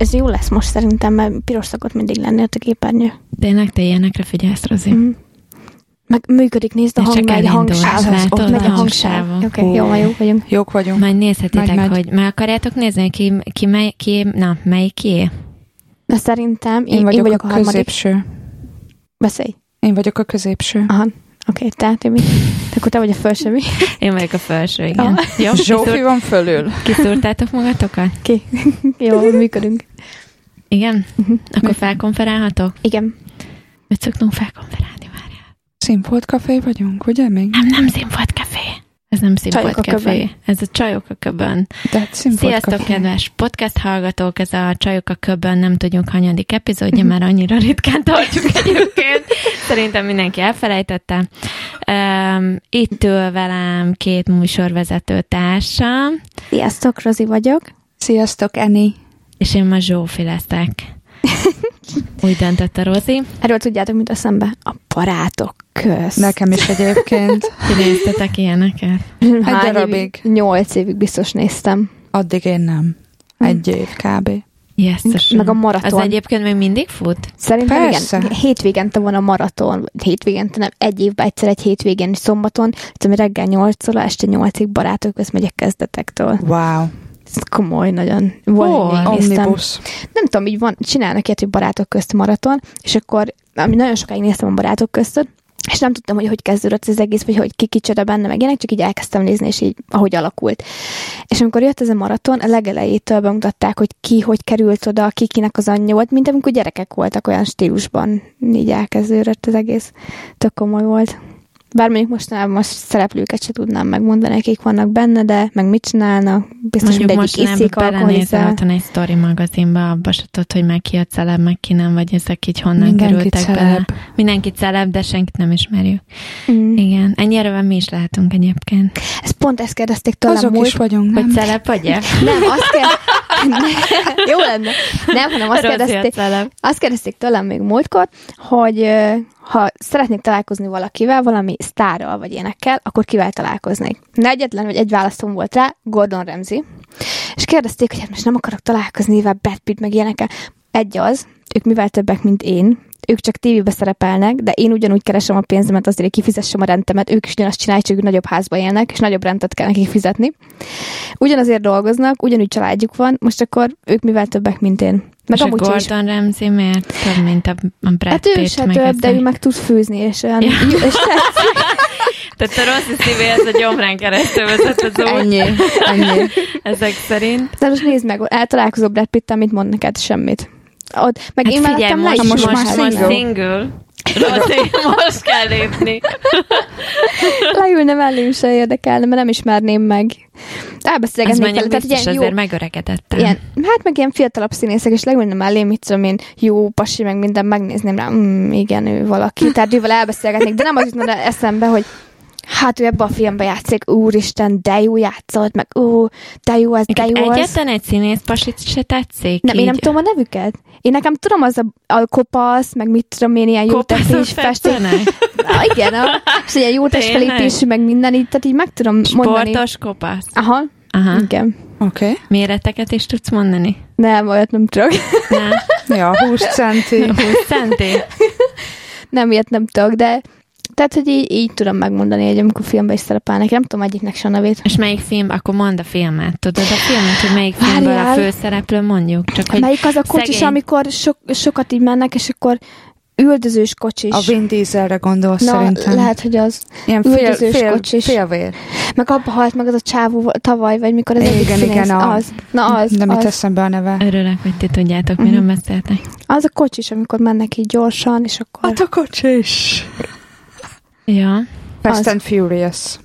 Ez jó lesz most szerintem, mert piros szokott mindig lenni ott a képernyő. Tényleg te ilyenekre figyelsz, Rozi? Mm. Meg működik, nézd a hang, megy a hangsáv. Ott megy a hangsáv. Oké, okay, jó, van, jó vagyunk. Jók vagyunk. Majd nézhetitek, Megy, megy. hogy meg akarjátok nézni, ki, ki, mely, ki na, melyik ki? De szerintem én, Én vagyok, én vagyok a, a harmadik. középső. Beszélj. Én vagyok a középső. Aha. Oké, okay, te, Timi. Te akkor te vagy a felső, mi? Én vagyok a felső, igen. Ah. Jó, Zsófi kiszúr, van fölül. kiszúrtátok magatokat? Ki? jó, működünk. Igen? Mhm. Akkor felkonferálhatok? Igen. Hogy szoktunk felkonferálni, várjál. Színfolt café vagyunk, ugye még? Nem, nem színfolt café. Ez nem a café. Ez a csajok a köbön. Hát színfolt Sziasztok, café. kedves podcast hallgatók! Ez a Csajok a köbön nem tudjuk hanyadik epizódja, már annyira ritkán tartjuk egyébként. Szerintem mindenki elfelejtette. Um, itt ül velem két műsorvezető társam, Sziasztok, Rozi vagyok. Sziasztok, Eni. és én ma Zsófi leszek. Úgy döntött a Rozi. Erről tudjátok, mit eszembe? A barátok köz. Nekem is egyébként. Ti néztetek ilyeneket? Hány darabig. Évig? Nyolc évig biztos néztem. Addig én nem. Egy év kb. Jesszusom. Meg a maraton. Az egyébként még mindig fut? Szerintem Persze. igen, hétvégente van a maraton, vagy hétvégente nem, egy évben egyszer egy hétvégén szombaton, tudom, reggel 8 este 8-ig barátok közt megyek kezdetektől. Wow. Ez komoly, nagyon. Volt. Omnibus. Nem tudom, így van, csinálnak ilyet, hogy barátok közt maraton, és akkor, ami nagyon sokáig néztem a barátok között, és nem tudtam, hogy hogy kezdődött ez az egész, vagy hogy ki kicsoda benne, meg ilyenek, csak így elkezdtem nézni, és így, ahogy alakult. És amikor jött ez a maraton, a legelejétől bemutatták, hogy ki, hogy került oda, ki kinek az anyja volt, mint amikor gyerekek voltak olyan stílusban, így elkezdődött az egész. Tök komoly volt. Bár mondjuk mostanában most szereplőket se tudnám megmondani, akik vannak benne, de meg mit csinálnak, biztos Mondjuk mindegyik iszik, alkoholizál. otthon egy sztori magazinba, abba se tudod, hogy meg ki a celeb, meg ki nem, vagy ezek így honnan Mindenki kerültek celeb. bele. Mindenki celeb, de senkit nem ismerjük. Mm. Igen, ennyire mi is lehetünk egyébként. Ezt pont ezt kérdezték tőlem Azok múlt is vagyunk, Hogy nem? celeb vagy-e? Nem, azt kell... Jó lenne. Nem, hanem azt Rossz kérdezték, azt kérdezték tőlem még múltkor, hogy ha szeretnék találkozni valakivel, valami sztárral vagy énekkel, akkor kivel találkoznék. Na egyetlen, hogy egy választom volt rá, Gordon Ramsay. És kérdezték, hogy hát most nem akarok találkozni mivel Brad Pitt meg ilyenekkel. Egy az, ők mivel többek, mint én, ők csak tévébe szerepelnek, de én ugyanúgy keresem a pénzemet azért, hogy kifizessem a rentemet, ők is ugyanazt csinálják, csak nagyobb házba élnek, és nagyobb rendet kell nekik fizetni. Ugyanazért dolgoznak, ugyanúgy családjuk van, most akkor ők mivel többek, mint én. Meg És a amúgy sem is Gordon Ramsay miért több, mint a, a Brad Hát ő Pitt, se meg több, de ő meg tud főzni, és olyan... Ja. jó- és tetszik. Tehát a rossz szívé ez a gyomrán keresztül vezet az út, Ennyi, ennyi. ezek szerint. De most nézd meg, eltalálkozol Brad Pitt-tel, mit mond neked? Semmit. Ott, meg Hát én figyelj, le most, most, most már single. single. Most kell lépni. leülne mellém se érdekelne, mert nem ismerném meg. Elbeszélgetnék vele, tehát ilyen jó, azért megöregedettem. ilyen, hát meg ilyen fiatalabb színészek, és leülne mellém, mit tudom én, jó pasi, meg minden, megnézném rá, mm, igen, ő valaki. Tehát ővel elbeszélgetnék, de nem az jutna eszembe, hogy hát ő ebben a filmben játszik, úristen, de jó játszott, meg ó, de jó ez, de jó az. Egyetlen egy színész pasit se tetszik. Nem, én nem így. tudom a nevüket. Én nekem tudom az a, a kopasz, meg mit tudom én, ilyen jó testés, festés. Ah, igen, a, és ilyen jó testfelépésű, meg minden, így, tehát így meg tudom mondani. Sportos kopasz. Aha, Aha. igen. Oké. Okay. Méreteket is tudsz mondani? Nem, olyat nem tudok. Nem. Ja, 20 centi. 20 centi? nem, ilyet nem tudok, de tehát, hogy így, így tudom megmondani, hogy amikor filmben is szerepelnek. Nem tudom egyiknek se a nevét. És melyik film? Akkor mondd a filmet. Tudod a filmet, hogy melyik filmből a Várjál. főszereplő mondjuk? Csak hogy Melyik az a kocsis, szegény- amikor sok, sokat így mennek, és akkor üldözős kocsis. A Vin Dieselre gondolsz Na, szerintem. lehet, hogy az. Ilyen fél, üldözős fél, kocsis. félvér. Meg abba halt meg az a csávó tavaly, vagy mikor az Igen, egyik igen, színész. a- Az. Na az, Nem jut az. eszembe a neve. Örülök, hogy ti tudjátok, miről beszéltek. Az a kocsis, amikor mennek így gyorsan, és akkor... a kocsis. Ja, Fast Az. and Furious.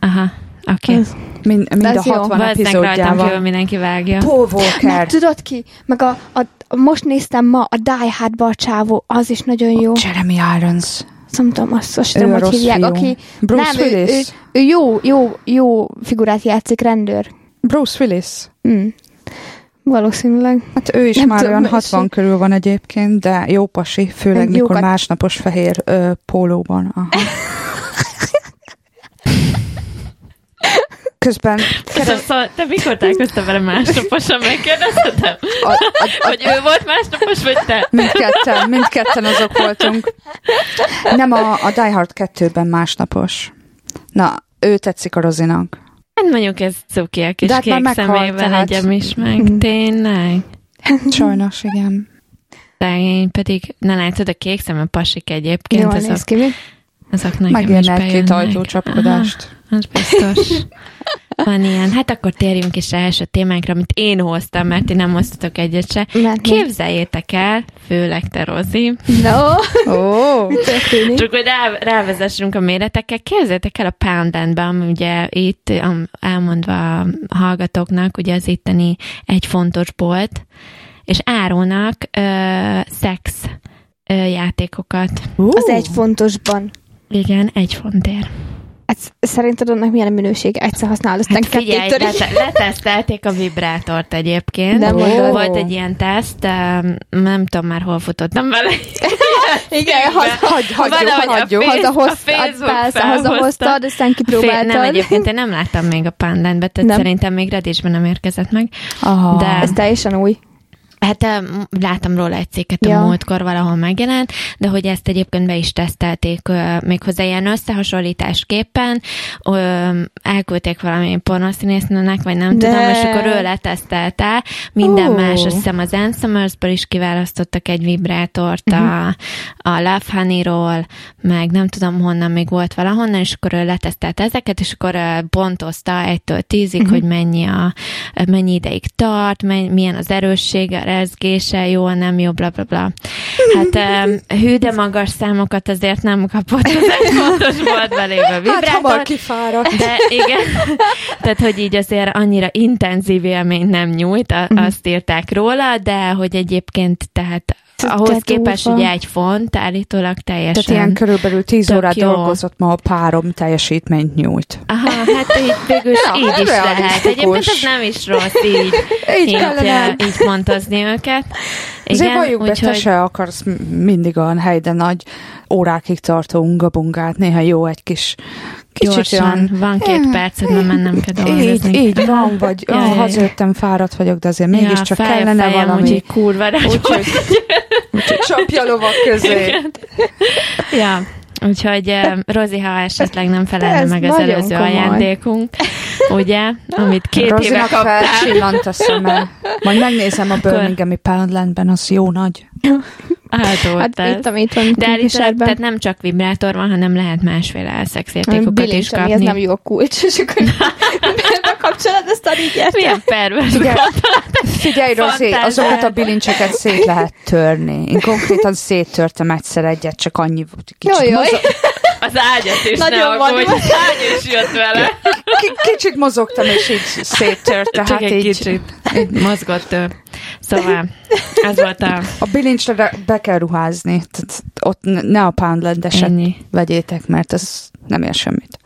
aha, oké. Az. Mind, mind ez a jó. 60 Valószínűleg rajtam kívül epizódjával. mindenki vágja. Paul Meg Walker. tudod ki? Meg a, a, a, most néztem ma a Die Hardba a csávó, az is nagyon jó. Jeremy Irons. Nem tudom, azt, azt Ő tudom, hogy hívják. fiú. Aki, Bruce nem, ő, ő, Willis. ő, jó, jó, jó figurát játszik, rendőr. Bruce Willis. Mm. Valószínűleg. Hát ő is Nem már tudom, olyan ő 60 se. körül van egyébként, de jó pasi, főleg Nem, mikor jókat- másnapos fehér ö, pólóban. Aha. Közben Szóval, szóval te mikor találkoztál vele másnaposan, megkérdezhetem? a, a, a, Hogy ő volt másnapos, vagy te? mindketten, mindketten azok voltunk. Nem a, a Die Hard 2-ben másnapos. Na, ő tetszik a Rozinak. Hát mondjuk ez cuki a kis De hát már kék meghalt, szemével tehát- egyem is meg. Mhm. Tényleg? Sajnos, igen. Szegény, pedig, na látod, a kék szemű pasik egyébként, Jól néz azok, ki, mi? azok nekem is Megérne egy-két bejönnek. ajtócsapkodást. Aha, az biztos. Van ilyen. Hát akkor térjünk is rá első témánkra, amit én hoztam, mert ti nem hoztatok egyet se. Mert Képzeljétek el, főleg te, Rozi, No, történik? csak hogy rá, rávezessünk a méretekkel, képzeljétek el a Poundlandben, ami ugye itt am- elmondva a hallgatóknak, ugye az itteni egy fontos bolt, és árulnak ö, szex ö, játékokat. Az egy fontosban. Igen, egy fontért. Hát szerinted annak milyen minőség? Egyszer használod, aztán Hát figyelj, lete- letesztelték a vibrátort egyébként. Nem. Volt egy ilyen teszt, em, nem tudom már hol futottam vele. Igen, haza, hagy, hagyjuk, Valahogy a hagyjuk. fél- hazahoz, a Facebook persze, hazahoztad, aztán Fél, kipróbáltad. nem, egyébként én nem láttam még a Panlandbe, tehát Nem. szerintem még Redisben nem érkezett meg. Aha. De- Ez teljesen új. Hát láttam róla egy cikket a Ja. múltkor valahol megjelent, de hogy ezt egyébként be is tesztelték méghozzá ilyen összehasonlításképpen, elküldték valami pornoszínésznőnek, vagy nem De- tudom, és akkor ő letesztelte, minden Ó. más, azt hiszem az Ensomersből is kiválasztottak egy vibrátort, a, a Love Honey-ról, meg nem tudom honnan, még volt valahonnan, és akkor ő letesztelte ezeket, és akkor ö, pontozta egytől tízig, hogy mennyi, a, mennyi ideig tart, menny, milyen az erőssége, a rezgése, jó, nem jó, bla bla bla. Hát hű, de magas számokat azért nem kapott az fontos boltba lévő Hát hamar vibrátor. kifáradt. De igen, tehát hogy így azért annyira intenzív élményt nem nyújt, a, azt írták róla, de hogy egyébként tehát ahhoz képest ugye egy font állítólag teljesen... Tehát ilyen körülbelül 10 Tök órát jó. dolgozott ma a párom teljesítményt nyújt. Aha, hát így végül is Ja, így is lehet. Egyébként ez nem is rossz így, Így így, így pontozni őket. Azért valljuk be, te úgyhogy- se akarsz mindig olyan helyden nagy órákig tartó ungabungát, néha jó egy kis kicsit Gyorsan, olyan... van két percet, mert mennem kell Így, dolgozni. így van, vagy Ja, ja, ja, oh, ja. hazajöttem, fáradt vagyok, de azért mégiscsak fáj a kellene fejem, valami. Úgyhogy kurva. Úgyhogy úgyhogy csapja lovak közé. Ja, úgyhogy eh, Rozi, ha esetleg nem felelne meg az előző komoly. ajándékunk, ugye, amit két éve Rozinak kaptál. felcsillant a szeme. Majd megnézem a Birminghami Poundlandben, az jó nagy. Hát, volt Hát ez. itt, amit van De állítólag, tehát nem csak vibrátor van, hanem lehet másféle szexjátékokat is ami ez kapni. nem jó a kulcs, és akkor miért kapcsolod ezt a így Milyen pervers Figyelj, Figyelj, Rozi, azokat a bilincseket szét lehet törni. Én konkrétan széttörtem egyszer egyet, csak annyi volt. Kicsit, Jó, jó. mozog, Az ágyat is Nagyon ne aggódj, az ágy is jött vele. ki- kicsit mozogtam, és így széttört. Csak Tehát egy így, kicsit mozgott. Szóval, ez volt a A bilincsre be kell ruházni. Tehát ott ne a Poundland-eset vegyétek, mert ez nem ér semmit.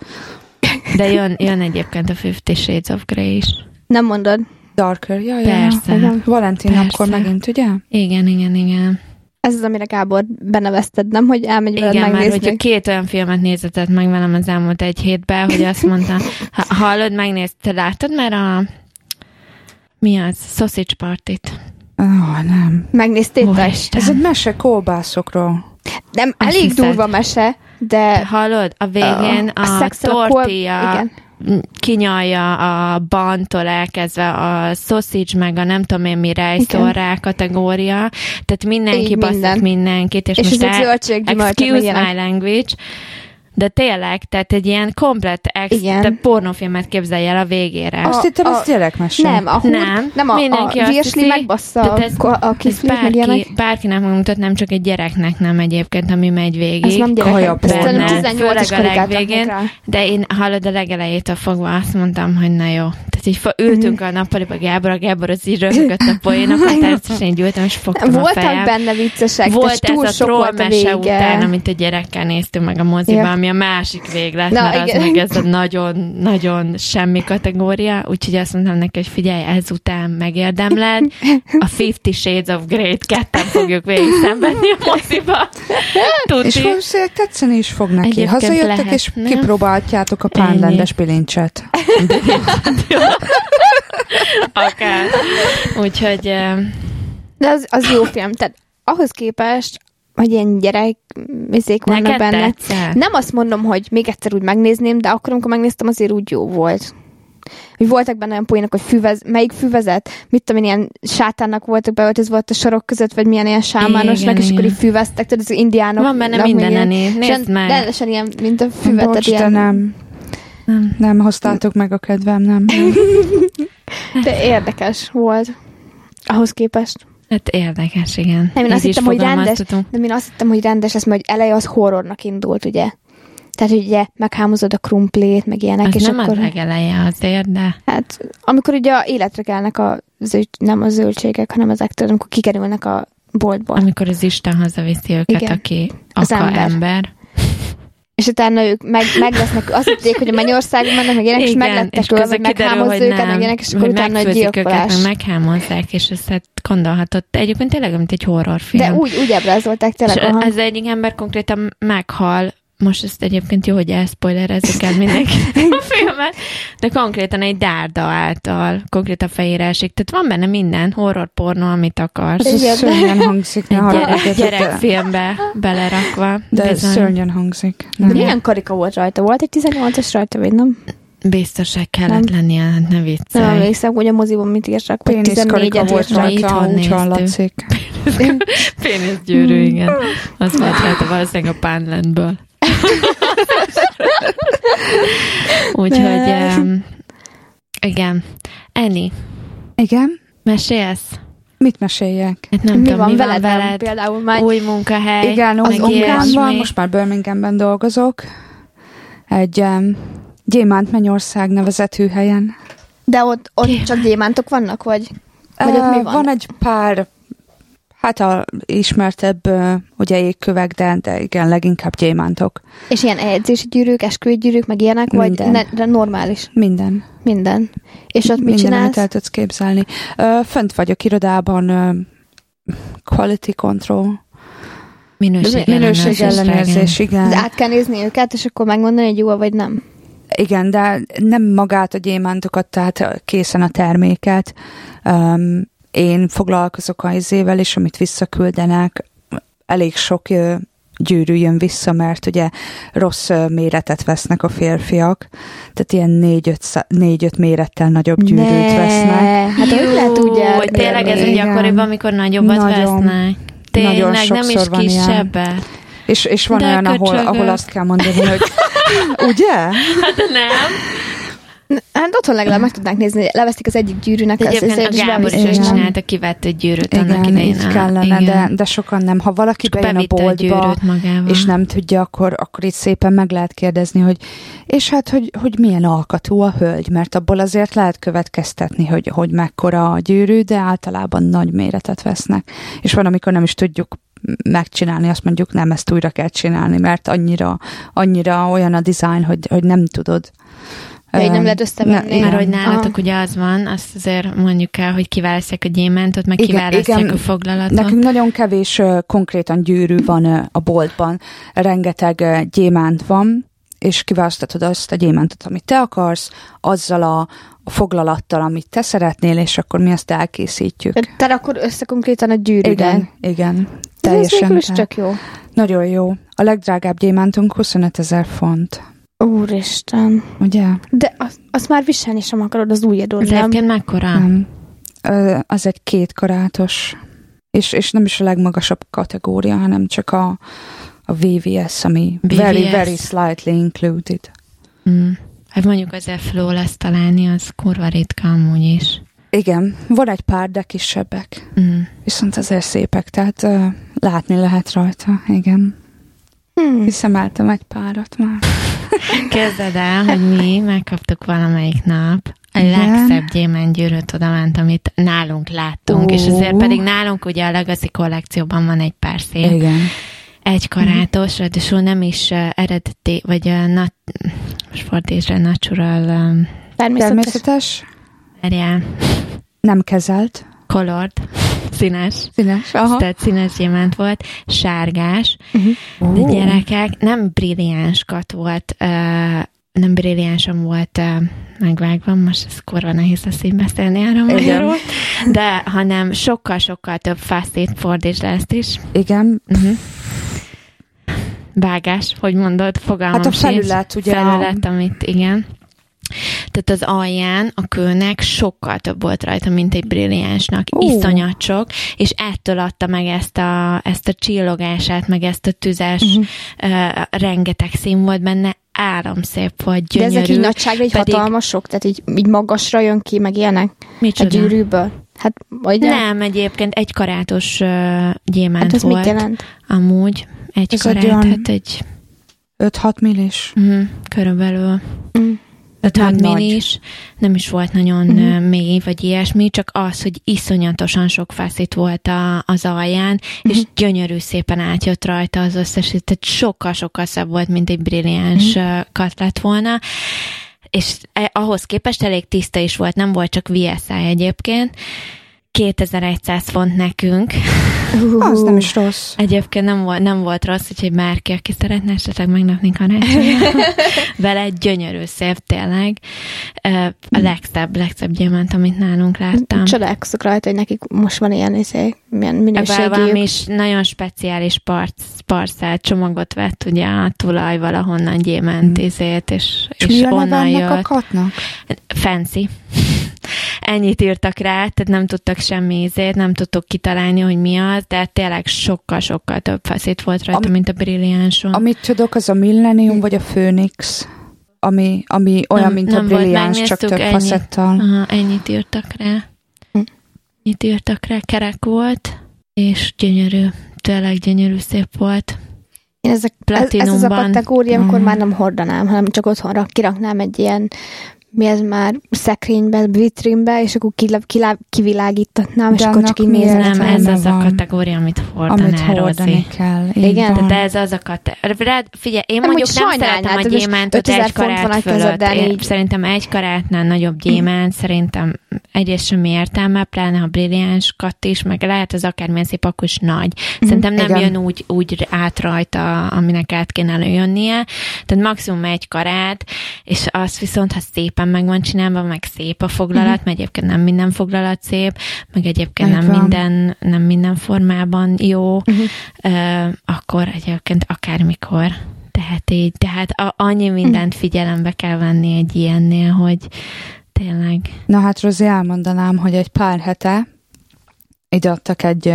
De jön, jön egyébként a Fifty Shades of Grey is. Nem mondod. Darker, jaj, Persze. jaj. Valentin Persze. napkor megint, ugye? Igen, igen, igen. Ez az, amire Gábor benevezted, nem? Hogy elmegy veled Igen, már megnézni. hogyha két olyan filmet nézetett meg velem az elmúlt egy hétben, hogy azt mondta, ha, hallod, megnézted, láttad már a mi az? Sausage Party-t. Oh, nem. Megnéztétek? Úristen. Ez egy mese kolbászokról. Nem, Azt elég hiszed. durva mese, de Hallod, a végén a, a a kol- tortilla igen. Kinyalja a bantól elkezdve a sausage, meg a nem tudom én mi rejszorrá kategória, tehát mindenki Így minden. mindenkit, és, És most ezek el, excuse my language, de tényleg, tehát egy ilyen komplet ex, Igen. tehát pornófilmet képzelj el a végére. Azt A- hittem, a- ez gyerekmese. nem, a húr, Nem, nem a, mindenki a azt virsli megbassza a, ez, a ez bárki, bárkinek megmutat, nem csak egy gyereknek nem egyébként, ami megy végig. Ez nem Kaja gyerekek. Ezt pornó. talán 18 es Főleg a legvégén. De én hallod a legelejétől fogva azt mondtam, hogy na jó. Tehát így ültünk a nappaliba Gábor, a Gábor az így röhögött a poénokat, természetesen így ültem, és fogtam a Voltak fejem. benne viccesek, Volt ez a sok troll a mese után, amit a gyerekkel néztünk meg a moziban. Ami a másik véglet, Na, mert igen. az meg ez a nagyon-nagyon semmi kategória, úgyhogy azt mondtam neki, hogy figyelj, ezután megérdemled, a Fifty Shades of Grey-t ketten fogjuk végig szenvedni a moziba. És Tuti. valószínűleg tetszeni is fog neki. Egyébként Hazajöttek, lehet, és nem? kipróbáltjátok a pánlendes bilincset. Akár. Úgyhogy eh, De az, az jó film. Tehát ahhoz képest, hogy ilyen gyerek izék vannak neked benne. tetszett? Nem azt mondom, hogy még egyszer úgy megnézném, de akkor, amikor megnéztem, azért úgy jó volt. Hogy voltak benne olyan poénok, hogy füvez, melyik füvezet, mit tudom én, ilyen sátánnak voltak beöltözve volt a sorok között, vagy milyen ilyen sámánosnak, Igen, és akkor igen. így füveztek, tudod, az indiánok. Van benne minden, ilyen-. Nézd meg. Rendesen ilyen, mint a füvet. Bocs, ilyen, nem. Nem. Nem hoztátok meg a kedvem, nem. de érdekes volt. Ahhoz képest. Hát érdekes, igen. Nem, én azt hittem, hogy rendes, de én azt hittem, hogy rendes lesz, mert hogy eleje az horrornak indult, ugye? Tehát, hogy ugye meghámozod a krumplét, meg ilyenek, Az és nem akkor... az legeleje azért, de Hát, amikor ugye a életre kelnek a zöld, nem a zöldségek, hanem ezek, tudod, amikor kikerülnek a boltból. amikor az Isten hazaviszi őket, Igen. aki Az ember. ember. És utána ők meg, meg lesznek, azt hitték, hogy a mennyországban mennek, meg ilyenek, és meg lettek és meg meghámoz őket, nem, meg ilyenek, és akkor utána a megfőzik őket, gyilkolás. meg meghámozzák, és ezt hát gondolhatott. Egyébként tényleg, mint egy horrorfilm. De úgy, úgy ábrázolták és tényleg. aha. ez egyik ember konkrétan meghal, most ezt egyébként jó, hogy elszpoilerezzük el mindenki a filmet, de konkrétan egy dárda által, konkrétan fejírásig. Tehát van benne minden, horror, porno, amit akarsz. Ez a szörnyen hangzik. Ne gyerek, de- gyerekfilmbe belerakva. De Bizony. szörnyen hangzik. De Nem. milyen karika volt rajta? Volt egy 18-as rajta, vagy nem? Biztos, hogy kellett Nem. lennie, hát ne Nem viccelj. emlékszem, hogy a moziban mit írtak, Péniszkarika 14-et volt rajta. úgy hallatszik. Péniszgyűrű, igen. Az volt rajta valószínűleg a Pánlendből. Úgyhogy, um, igen. Eni, Igen? mesélsz? Mit meséljek? Hát nem mi tudom, van mi veled? van veled? Például már Új munkahely. Igen, az munkámban, most már Birminghamben dolgozok. Egy um, Gyémánt Mennyország nevezetű helyen. De ott, ott csak gyémántok vannak, vagy? Vagy ott mi van? Van egy pár, hát a ismertebb ugye égkövek, de, de igen, leginkább gyémántok. És ilyen edzési gyűrűk, esküvőgyűrűk, meg ilyenek, vagy Minden. ne, de normális? Minden. Minden. És ott mit Minden, csinálsz? amit el tudsz képzelni. Fönt vagyok irodában, quality control, Minőség, minőség ellenőrzés, igen. De át kell nézni őket, és akkor megmondani, hogy jó vagy nem. Igen, de nem magát a gyémántokat, tehát készen a terméket. Um, én foglalkozok a izével, és amit visszaküldenek, elég sok gyűrű jön vissza, mert ugye rossz méretet vesznek a férfiak, tehát ilyen négy-öt, szá- négy-öt mérettel nagyobb gyűrűt ne. vesznek. Hát hogy lehet úgy Jó, tényleg ez elmérni? egy Igen. gyakoribb, amikor nagyobbat Nagyon. vesznek. Tényleg, Nagyon nem is kisebbet. És, és van De olyan, ahol, ahol azt kell mondani, hogy ugye? Hát nem. Hát otthon legalább meg tudnánk nézni, hogy levesztik az egyik gyűrűnek De az összeset, a és Gábor is Igen. csinálta, kivett egy gyűrűt annak Igen, idején. így a- kellene, igen. de, de sokan nem. Ha valaki Csak bejön a boltba, gyűrűt magával. és nem tudja, akkor, akkor itt szépen meg lehet kérdezni, hogy és hát, hogy, hogy milyen alkatú a hölgy, mert abból azért lehet következtetni, hogy, hogy mekkora a gyűrű, de általában nagy méretet vesznek. És van, amikor nem is tudjuk megcsinálni, azt mondjuk nem, ezt újra kell csinálni, mert annyira, annyira olyan a design, hogy, hogy nem tudod. Így nem lehet összevenni. Mert hogy nálatok Aha. ugye az van, azt azért mondjuk el, hogy kiválasztják a gyémántot, meg Igen, kiválasztják igen. a foglalatot. Nekünk nagyon kevés konkrétan gyűrű van a boltban. Rengeteg gyémánt van, és kiválasztatod azt a gyémántot, amit te akarsz, azzal a, a foglalattal, amit te szeretnél, és akkor mi azt elkészítjük. Tehát akkor össze konkrétan a gyűrűre. Igen, igen. Ez Teljesen. végül is tök jó. Nagyon jó. A legdrágább gyémántunk 25 ezer font. Úristen. Ugye? De azt, azt már viselni sem akarod az ujjadon, Ez nem? egyébként mekkora? Nem. Ö, Az egy két karátos. És, és nem is a legmagasabb kategória, hanem csak a, a VVS, ami VVS. very, very slightly included. Mm. Hát mondjuk az F-Flow lesz találni, az kurva ritka amúgy is. Igen, van egy pár, de kisebbek. Mm. Viszont azért szépek, tehát uh, látni lehet rajta, igen. Hmm. Hiszemeltem egy párat már. Kezded el, hogy mi megkaptuk valamelyik nap a legszebb gyémántgyűrűt oda ment, amit nálunk láttunk, Ó. és azért pedig nálunk ugye a Legacy kollekcióban van egy pár szép, Igen. egy karátos, ráadásul nem is uh, eredeti, vagy uh, nat, most fordításra natural um, Természetes. Természetes, erjel, nem kezelt, colored, színes. színes. Aha. Tehát színes gyémánt volt, sárgás, Uh-huh. de gyerekek, nem brilliáns kat volt, uh, nem brilliánsan volt uh, megvágva, most ez kurva nehéz lesz így beszélni erről Igen. magyarul, de hanem sokkal-sokkal több fászét fordítsd le ezt is. Igen, Uh-huh. Vágás, hogy mondod, fogalmam Hát a sincs. felület, ugye, Felület, amit, igen. Tehát az alján a kőnek sokkal több volt rajta, mint egy brilliánsnak. Ó. Iszonyat sok, és ettől adta meg ezt a, ezt a csillogását, meg ezt a tüzes, uh-huh. uh, rengeteg szín volt benne, áramszép volt, De gyönyörű. ezek így nagyságra így pedig- hatalmasok, tehát így, így magasra jön ki, meg ilyenek a Micsoda? gyűrűből. Hát, vagy Nem, egyébként egy karátos uh, gyémánt Hát ez volt. mit jelent? Amúgy egy Ez egy karát, olyan- hát egy 5-6 millis. uh, körülbelül Mm. 5 Nem nagy. millis, nem is volt nagyon Mhm. uh-huh. mély, vagy ilyesmi, csak az, hogy iszonyatosan sok feszít volt a, az alján, uh-huh. és gyönyörű szépen átjött rajta az összes, tehát sokkal-sokkal szebb volt, mint egy brilliáns uh-huh. kat lett volna, és eh, ahhoz képest elég tiszta is volt, nem volt csak VSI egyébként, 2100 font nekünk. Az nem is rossz. Egyébként nem volt, nem volt rossz, úgyhogy bárki, aki szeretne esetleg megnapni karácsonyra, vele gyönyörű szép tényleg. A legszebb, legszebb gyémánt, amit nálunk láttam. Csodálkozok rajta, hogy nekik most van ilyen, izé, milyen minőségű. valami is nagyon speciális parc, parcelt csomagot vett ugye a tulaj valahonnan gyémánt Mm. izét, és, És és mi onnan ennek a jött. katnak? Fancy. Ennyit írtak rá, tehát nem tudtak semmi ízét, nem tudtuk kitalálni, hogy mi az, de tényleg sokkal-sokkal több feszít volt rajta, Am- mint a brilliánson. Amit tudok, az a Millennium vagy a Phoenix, ami, ami olyan, Nem- mint nem a brilliáns, csak több ennyi. faszettal. Aha, ennyit írtak rá. Hm. Ennyit írtak rá, kerek volt, és gyönyörű, tényleg gyönyörű szép volt. Én ezek, ez, ez az a kategória, amikor Mm. már nem hordanám, hanem csak otthonra kiraknám egy ilyen mi ez már szekrénybe, vitrínbe, és akkor kilá, kilá, kivilágítatnám, és akkor csak így nézem. Nem, ez az a van. kategória, amit Amit hordaná, hordani Rozi. kell. Igen, van. De ez az a kategória. Figyelj, én Nem, mondjuk nem szeretem a gyémántot 5000 egy van karát a fölött. Én így. Szerintem egy karátnál nagyobb gyémánt, szerintem egyrészt semmi értelme, pláne ha brilliáns katt is, meg lehet az akármilyen szép, akkor is nagy. Szerintem nem Igen. jön úgy, úgy át rajta, aminek át kéne előjönnie. Tehát maximum egy karát, és az viszont, ha szépen meg van csinálva, meg szép a foglalat, mert egyébként nem minden foglalat szép, meg egyébként nem van. minden, nem minden formában jó, Mhm. ö, akkor egyébként akármikor. Tehát így, tehát a, annyi mindent figyelembe kell venni egy ilyennél, hogy tényleg. Na hát, Rozi, elmondanám, hogy egy pár hete ide adtak egy,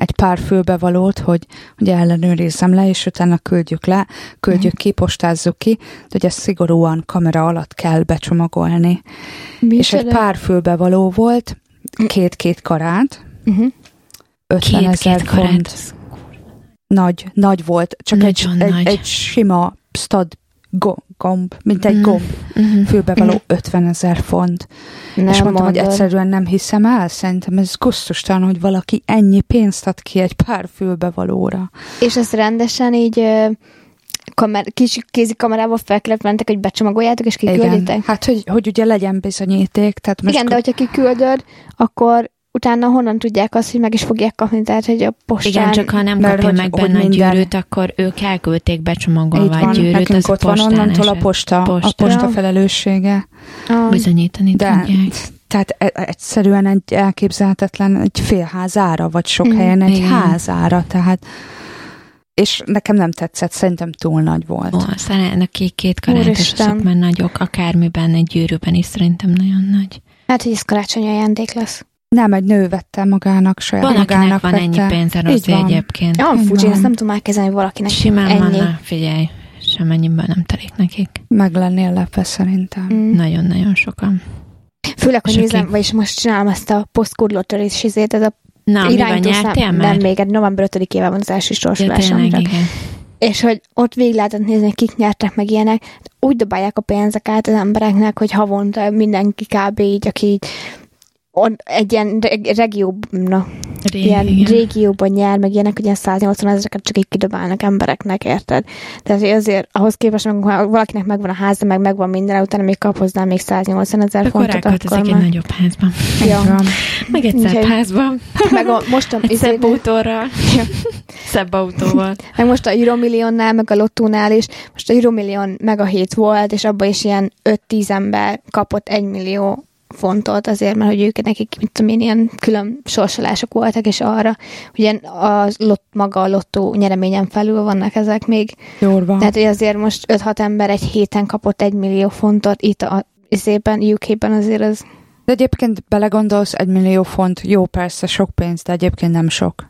egy pár fülbevalót, hogy, hogy ellenőrizzem le, és utána küldjük le, küldjük ki, postázzuk ki, de hogy ezt szigorúan kamera alatt kell becsomagolni. Mi és egy pár fülbevaló volt, két-két karát, Uh-huh. 50 ezer karát. font. Nagy, nagy volt, csak egy, Nagyon egy, nagy. egy sima stud go- gomb, mint egy Mhm. gomb Uh-huh. fülbevaló Mhm. 50 ezer font. Nem és mondtam, hogy mondod. egyszerűen nem hiszem el, szerintem ez gusztustalan, hogy valaki ennyi pénzt ad ki egy pár fülbevalóra. És ezt rendesen így kamer, kis kézi kamerával fel kellett mentek, hogy becsomagoljátok, és kikülditek? Hát, hogy, hogy ugye legyen bizonyíték. Tehát most Igen, de hogyha kiküldöd, akkor utána honnan tudják azt, hogy meg is fogják kapni, tehát hogy a postán... Igen, csak ha nem kapja meg benne a minden- gyűrűt, akkor ők elküldték becsomagolva így a van, gyűrűt, nekünk az ott van onnantól a posta, Posta. a posta felelőssége. Ah, Bizonyítani De tudják. tehát e- egyszerűen egy elképzelhetetlen, egy félházára, vagy sok Mhm, helyen egy igen. házára, tehát és nekem nem tetszett, szerintem túl nagy volt. Ó, szerintem a két, azok már nagyok, akármiben, egy gyűrűben is szerintem nagyon nagy. hát, hogy ez karácsonyi ajándék lesz. Nem, egy nő vette magának, saját Van, magának van vette. ennyi pénze, Rozi, van. egyébként. Olyan Így furcsa, ezt nem tudom már kezelni, hogy valakinek Simán ennyi. van, figyelj, semennyiben nem telik nekik. Meg lennél lepve szerintem. Mm. Nagyon-nagyon sokan. Főleg, hogy És nézem, vagyis most csinálom ezt a postcode lottery izét, ez a Na, irányító szám- nyertél Nem, már? még egy november 5-ével van az első Ja, sorsolás. igen. és hogy ott végig lehetett nézni, kik nyertek meg ilyenek, úgy dobálják a pénzeket az embereknek, hogy havonta mindenki kb. így, aki így egy ilyen reg- regió, na, Ré, ilyen igen. régióban nyer, meg ilyenek, hogy ilyen 180 ezereket csak így kidobálnak embereknek, érted? Tehát azért ahhoz képest, meg, ha valakinek megvan a háza, meg megvan minden, utána még kap hozzá még 180 ezer fontot, akkor egy már... nagyobb házban. Ja. Van. Meg egy szebb házban. Meg a, most a, Egy izé- szebb autóral. Ja. Szebb autóval. meg most a Euromilliónál, meg a Lottónál is, most a Euromillion meg a hét volt, és abban is ilyen 5-10 ember kapott 1 millió fontot azért, mert hogy ők nekik, mit tudom én, ilyen külön sorsolások voltak, és arra, ugye a lot, maga a lottó nyereményen felül vannak ezek még. Durva. Tehát, hogy azért most 5-6 ember egy héten kapott 1 millió fontot, itt a izében, UK-ben azért az De egyébként belegondolsz, egy millió font, jó persze, sok pénz, de egyébként nem sok.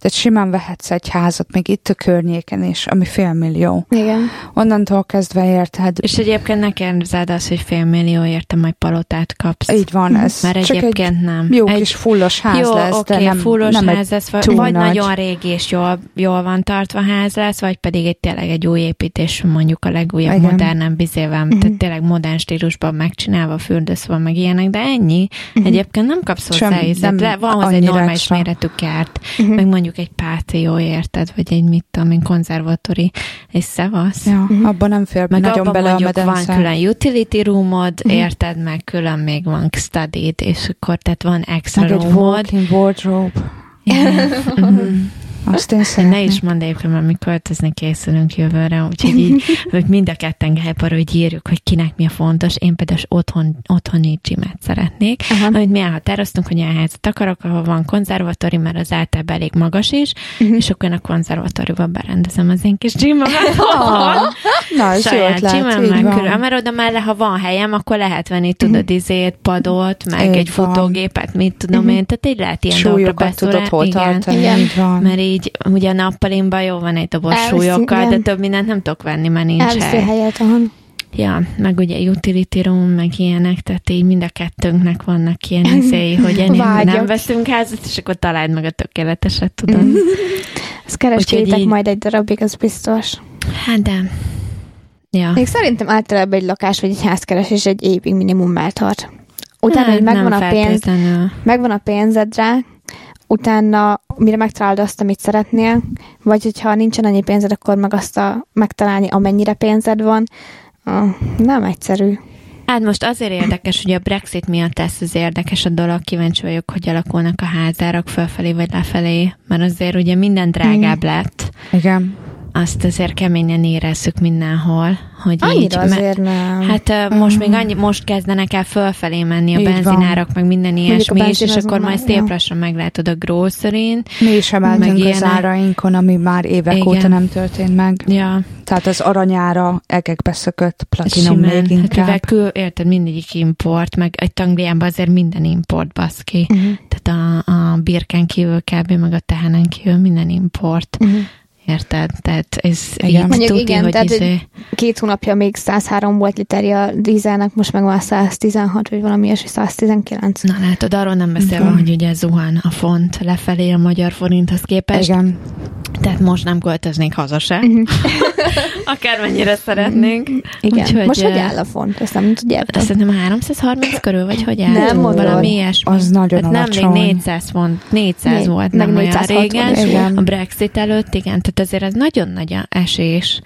Tehát simán vehetsz egy házat, még itt a környéken is, ami fél millió. igen. Onnantól kezdve érted, És egyébként ne kérdezed azt, hogy fél millióért te majd palotát kapsz. így van ez. Mert Csak egyébként egy nem. jó egy, kis fullos ház jó, lesz, oké, de nem, fullos nem ház lesz, vagy, vagy nagy. nagyon régi és jól, jól van tartva ház lesz, vagy pedig egy tényleg egy új építés, mondjuk a legújabb, Igen. modernebb bizével, Mhm. tehát tényleg modern stílusban megcsinálva, fürdőszoba, meg ilyenek, de ennyi. Mhm. Egyébként nem kapsz hozzá, Sem- nem le, van hozzá egy normális extra. méretű kert, Mhm. meg mondjuk egy páció, érted, vagy egy mit tudom én, konzervatóri, egy szevasz. Ja, Mhm. abban nem fér Meg nagyon abban bele a mondjuk van medence. külön utility roomod, Mhm. érted, meg külön még van studied, és akkor tehát van extra Meg egy roomod. walk-in wardrobe. Igen. Mhm. Azt én Ne szeretném. is mondd egyébként, mert mi költözni készülünk jövőre, úgyhogy így, hogy mind a ketten gájpar, hogy írjuk, hogy kinek mi a fontos. Én például otthon, otthoni gymet szeretnék, Aha. amit mi elhatároztunk, hogy olyan házat akarok, ahol van konzervatóri, mert az általában elég magas is, Mhm. és akkor én a konzervatóriba berendezem az én kis gymemet. Ah, Na, ez jó ötlet, külön, mert oda már, ha van helyem, akkor lehet venni, tudod, izét, padot, meg egy van. futógépet, mit tudom én, tehát így lehet ilyen dolgokra tudod hol Igen. tartani, Igen. Mert így ugye a nappalimban jó van egy doboz Elviszi, súlyokkal, de több mindent nem tudok venni, mert nincs Elviszi hely. helyet, ahol. Ja, meg ugye utility room, meg ilyenek, tehát így mind a kettőnknek vannak ilyen izéi, hogy ennél nem veszünk házat, és akkor találd meg a tökéleteset, tudod. Ezt így- majd egy darabig, az biztos. Hát de... Ja. Még szerintem általában egy lakás vagy egy házkeresés egy évig minimum eltart. Utána, Hát hogy megvan a pénz, megvan a pénzed rá, utána mire megtalálod azt, amit szeretnél, vagy hogyha nincsen annyi pénzed, akkor meg azt a, megtalálni, amennyire pénzed van, nem egyszerű. Hát most azért érdekes, hogy a Brexit miatt lesz az érdekes a dolog, kíváncsi vagyok, hogy alakulnak a házárak fölfelé vagy lefelé, mert azért ugye minden drágább lett, Igen. Azt azért keményen érezzük mindenhol, hogy így... Annyira me- azért nem. Hát uh, most még annyi, most kezdenek el fölfelé menni a Így van. benzinárak, meg minden ilyesmi is, és akkor majd szép lassan meglátod a grocery Mi is emeltünk az árainkon, ami már évek Igen. óta nem történt meg. Ja, Tehát az aranyára egekbe szökött, platinum simán. még Hát inkább. mivel kül, érted, mindegyik import, meg egy Angliában azért minden import, baszki. Uh-huh. Tehát a, a birken kívül kb. meg a tehenen kívül minden import. Uh-huh. Érted? Tehát ez Igen. Mondjuk tuti, igen, hogy tehát, izé, Két hónapja még 103 volt literje a dízelnek, most meg már 116, vagy valami ilyesmi, 119. Na látod, arról nem beszélve, Igen. hogy ugye zuhan a font lefelé a magyar forinthoz képest. Igen. Tehát most nem költöznénk haza se. Mhm. Akármennyire szeretnénk. Igen. Úgyhogy, most hogy áll a font? Ezt nem tudjátok? Szerintem 330 körül, vagy hogy áll? Nem mondod. Valami ilyesmi. Az nagyon hát nem, még alacsony. 400, font, 400 Né- volt nem olyan 460 régen. is volt. A Brexit előtt, igen. Tehát azért ez nagyon nagy esés.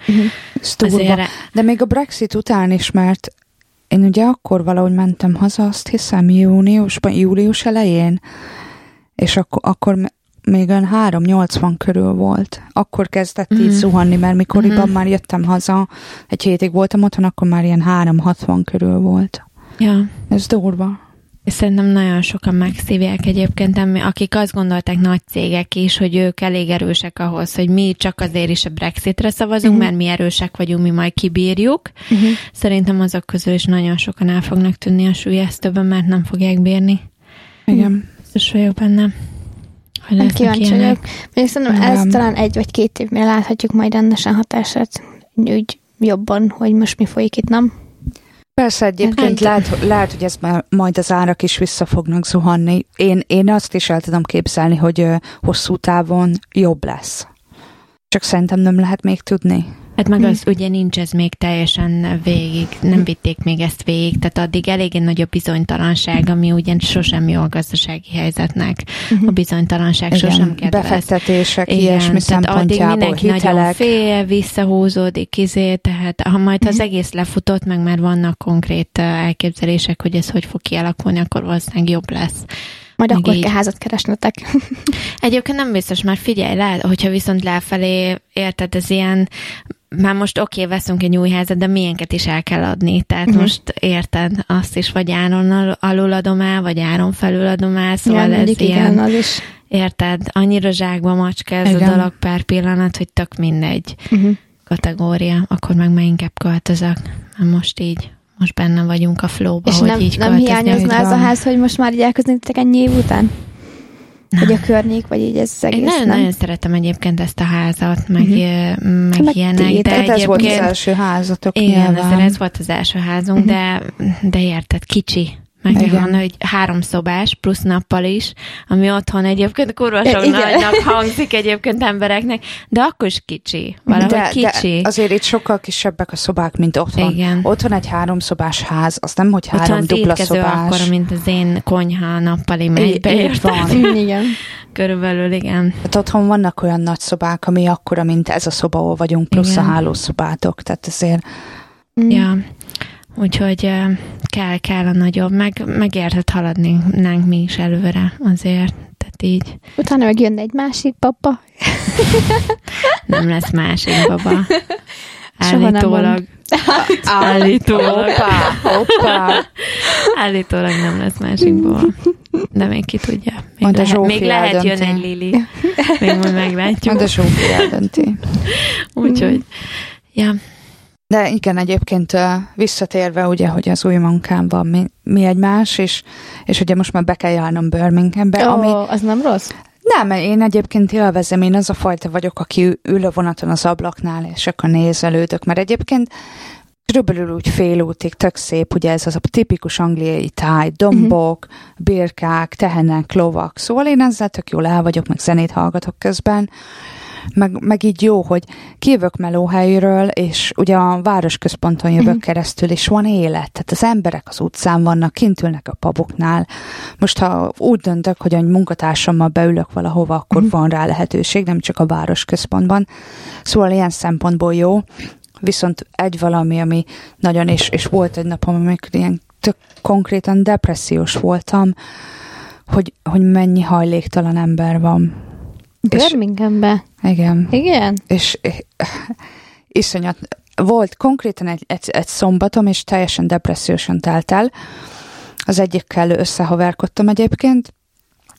Durva. Azért De még a Brexit után is, mert én ugye akkor valahogy mentem haza, azt hiszem júniusban, július elején, és akkor, akkor még olyan 380 körül volt. Akkor kezdett így Mhm. zuhanni, mert mikoriban Mhm. már jöttem haza, egy hétig voltam otthon, akkor már ilyen 360 körül volt. ja. Ez durva. Szerintem nagyon sokan megszívják egyébként, akik azt gondolták nagy cégek is, hogy ők elég erősek ahhoz, hogy mi csak azért is a Brexitre szavazunk, Mhm. mert mi erősek vagyunk, mi majd kibírjuk. Uh-huh. Szerintem azok közül is nagyon sokan el fognak tűnni a súlyesztőben, mert nem fogják bírni. Igen. Biztos vagyok benne. Hogy Nem kíváncsi vagyok. Még szerintem ez talán egy vagy két év mire láthatjuk majd rendesen hatását úgy jobban, hogy most mi folyik itt, nem? Persze egyébként lehet, lehet, hogy ez már majd az árak is vissza fognak zuhanni. Én, én azt is el tudom képzelni, hogy hosszú távon jobb lesz. Csak szerintem nem lehet még tudni. Hát meg az ugye nincs ez még teljesen végig, nem vitték még ezt végig, tehát addig eléggé nagy a bizonytalanság, ami ugyan sosem jó a gazdasági helyzetnek. A bizonytalanság Igen, sosem kedvez. befektetések, Igen, ilyesmi tehát addig mindenki nagyon hitelek. fél, visszahúzódik, izé, tehát ha majd az egész lefutott, meg már vannak konkrét elképzelések, hogy ez hogy fog kialakulni, akkor valószínűleg jobb lesz. Majd Meg akkor így. kell házat keresnetek. Egyébként nem biztos, már figyelj, lehet, hogyha viszont lefelé, érted, ez ilyen, már most oké, okay, veszünk egy új házat, de milyenket is el kell adni. Tehát uh-huh. most érted, azt is vagy áron al- alul adom el, vagy áron felül adom el, szóval Igen, ez mondjuk ilyen, igen, az is. érted, annyira zsákba macska ez Igen. a dolog pár pillanat, hogy tök mindegy Uh-huh. kategória, akkor meg már inkább költözök. Mert most így, most benne vagyunk a flowba, És hogy nem, így nem hiányozna ez a ház, hogy most már így elkezdnétek ennyi év után? Vagy a környék, vagy így ez az egész, Én nagyon, nem? nagyon szeretem egyébként ezt a házat, meg, uh-huh. meg Meg ilyenek, tiéd. de Tehát ez volt az első házatok Igen, nyilván. ez volt az első házunk, de, de érted, kicsi. Meg Igen. hogy három szobás, plusz nappal is, ami otthon egyébként kurva sok Igen. nagynak hangzik egyébként embereknek, de akkor is kicsi. Valahogy de, kicsi. De azért itt sokkal kisebbek a szobák, mint otthon. Igen. Otthon egy háromszobás ház, az nem, hogy Otthon három az dupla szobás. akkor, mint az én konyha nappali megy Így- be, így érted? van. Igen. Körülbelül, igen. Hát otthon vannak olyan nagy szobák, ami akkora, mint ez a szoba, ahol vagyunk, plusz Igen. a hálószobátok. Tehát azért Mm. Ja. Úgyhogy kell, kell a nagyobb, meg, megérhet haladni nánk mi is előre azért. Tehát így Utána meg jönne egy másik papa. nem lesz másik baba. Állítólag. Állítólag. Hoppá, hoppá. Állítólag nem lesz másik baba. De még ki tudja. Még Majd lehet, még lehet jön eldönti. egy Lili. Még majd meglátjuk. Majd a Zsófi eldönti. Úgyhogy, ja. De igen, egyébként visszatérve ugye, hogy az új munkámban mi, mi egymás, és, és ugye most már be kell járnom Birminghambe, Ó, ami az nem rossz? Nem, én egyébként élvezem, én az a fajta vagyok, aki ül a vonaton az ablaknál, és akkor nézelődök, mert egyébként körülbelül úgy fél útig tök szép, ugye ez az a tipikus angliai táj, dombok, uh-huh. birkák, tehenek, lovak, szóval én ezzel tök jól el vagyok, meg zenét hallgatok közben, meg, meg így jó, hogy kijövök melóhelyről, és ugye a városközponton jövök uh-huh. keresztül, és van élet, tehát az emberek az utcán vannak, kint ülnek a paboknál. Most, ha úgy döntök, hogy egy munkatársammal beülök valahova, akkor uh-huh. van rá lehetőség, nem csak a városközpontban. Szóval ilyen szempontból jó. Viszont egy valami, ami nagyon, és, és volt egy napom, amikor ilyen tök konkrétan depressziós voltam, hogy, hogy mennyi hajléktalan ember van. Birminghambe. Igen. Igen? És eh, iszonyat, volt konkrétan egy, egy, egy szombatom, és teljesen depressziósan telt el. Az egyikkel összehaverkodtam egyébként,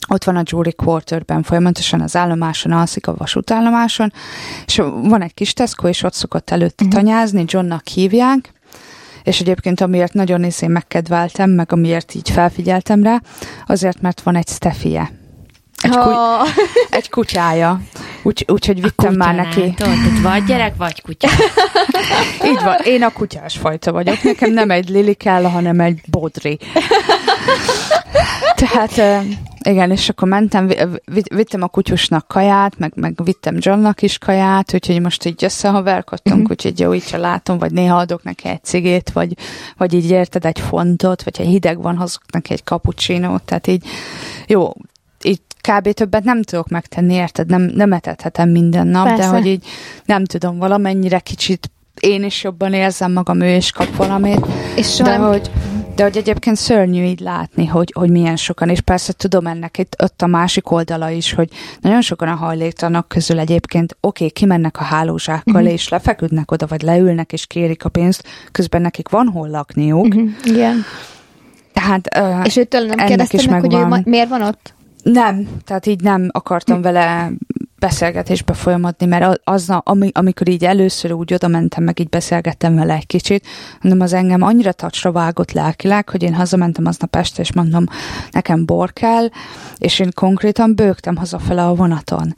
ott van a Jury Quarterben, folyamatosan az állomáson alszik, a vasútállomáson, és van egy kis Tesco, és ott szokott előtte Mhm. tanyázni, Johnnak hívják, és egyébként amiért nagyon izé megkedveltem, meg amiért így felfigyeltem rá, azért, mert van egy Steffie. Egy, ku- Oh. egy kutyája. Úgy, úgyhogy vittem már neki. Tehát vagy gyerek, vagy kutya. Így van, én a kutyás fajta vagyok. Nekem nem egy Lili kell, hanem egy Bodri. Tehát igen, és akkor mentem, vi- vi- vittem a kutyusnak kaját, meg, meg vittem Johnnak is kaját, úgyhogy most így összehaverkodtunk, Mhm. úgyhogy jó, így se látom, vagy néha adok neki egy cigét, vagy, vagy így érted egy fontot, vagy ha hideg van, hozok neki egy cappuccino tehát így jó, így kb. többet nem tudok megtenni, érted? Nem, nem etethetem minden nap, Persze. de hogy így nem tudom, valamennyire kicsit én is jobban érzem magam, ő is kap valamit, És soha de nem... hogy, de hogy egyébként szörnyű így látni, hogy, hogy milyen sokan, és persze tudom ennek itt ott a másik oldala is, hogy nagyon sokan a hajléktalanok közül egyébként oké, okay, kimennek a hálózsákkal, Mhm. és lefeküdnek oda, vagy leülnek, és kérik a pénzt, közben nekik van hol lakniuk, Mhm, Igen. tehát uh, És őtől nem is meg, hogy ő megvan. ma- miért van ott? Nem, tehát így nem akartam vele beszélgetésbe folyamodni, mert a- az, ami, amikor így először úgy oda mentem, meg így beszélgettem vele egy kicsit, mondom, az engem annyira tacsra vágott lelkileg, hogy én hazamentem aznap este, és mondom, nekem bor kell, és én konkrétan bőgtem hazafele a vonaton.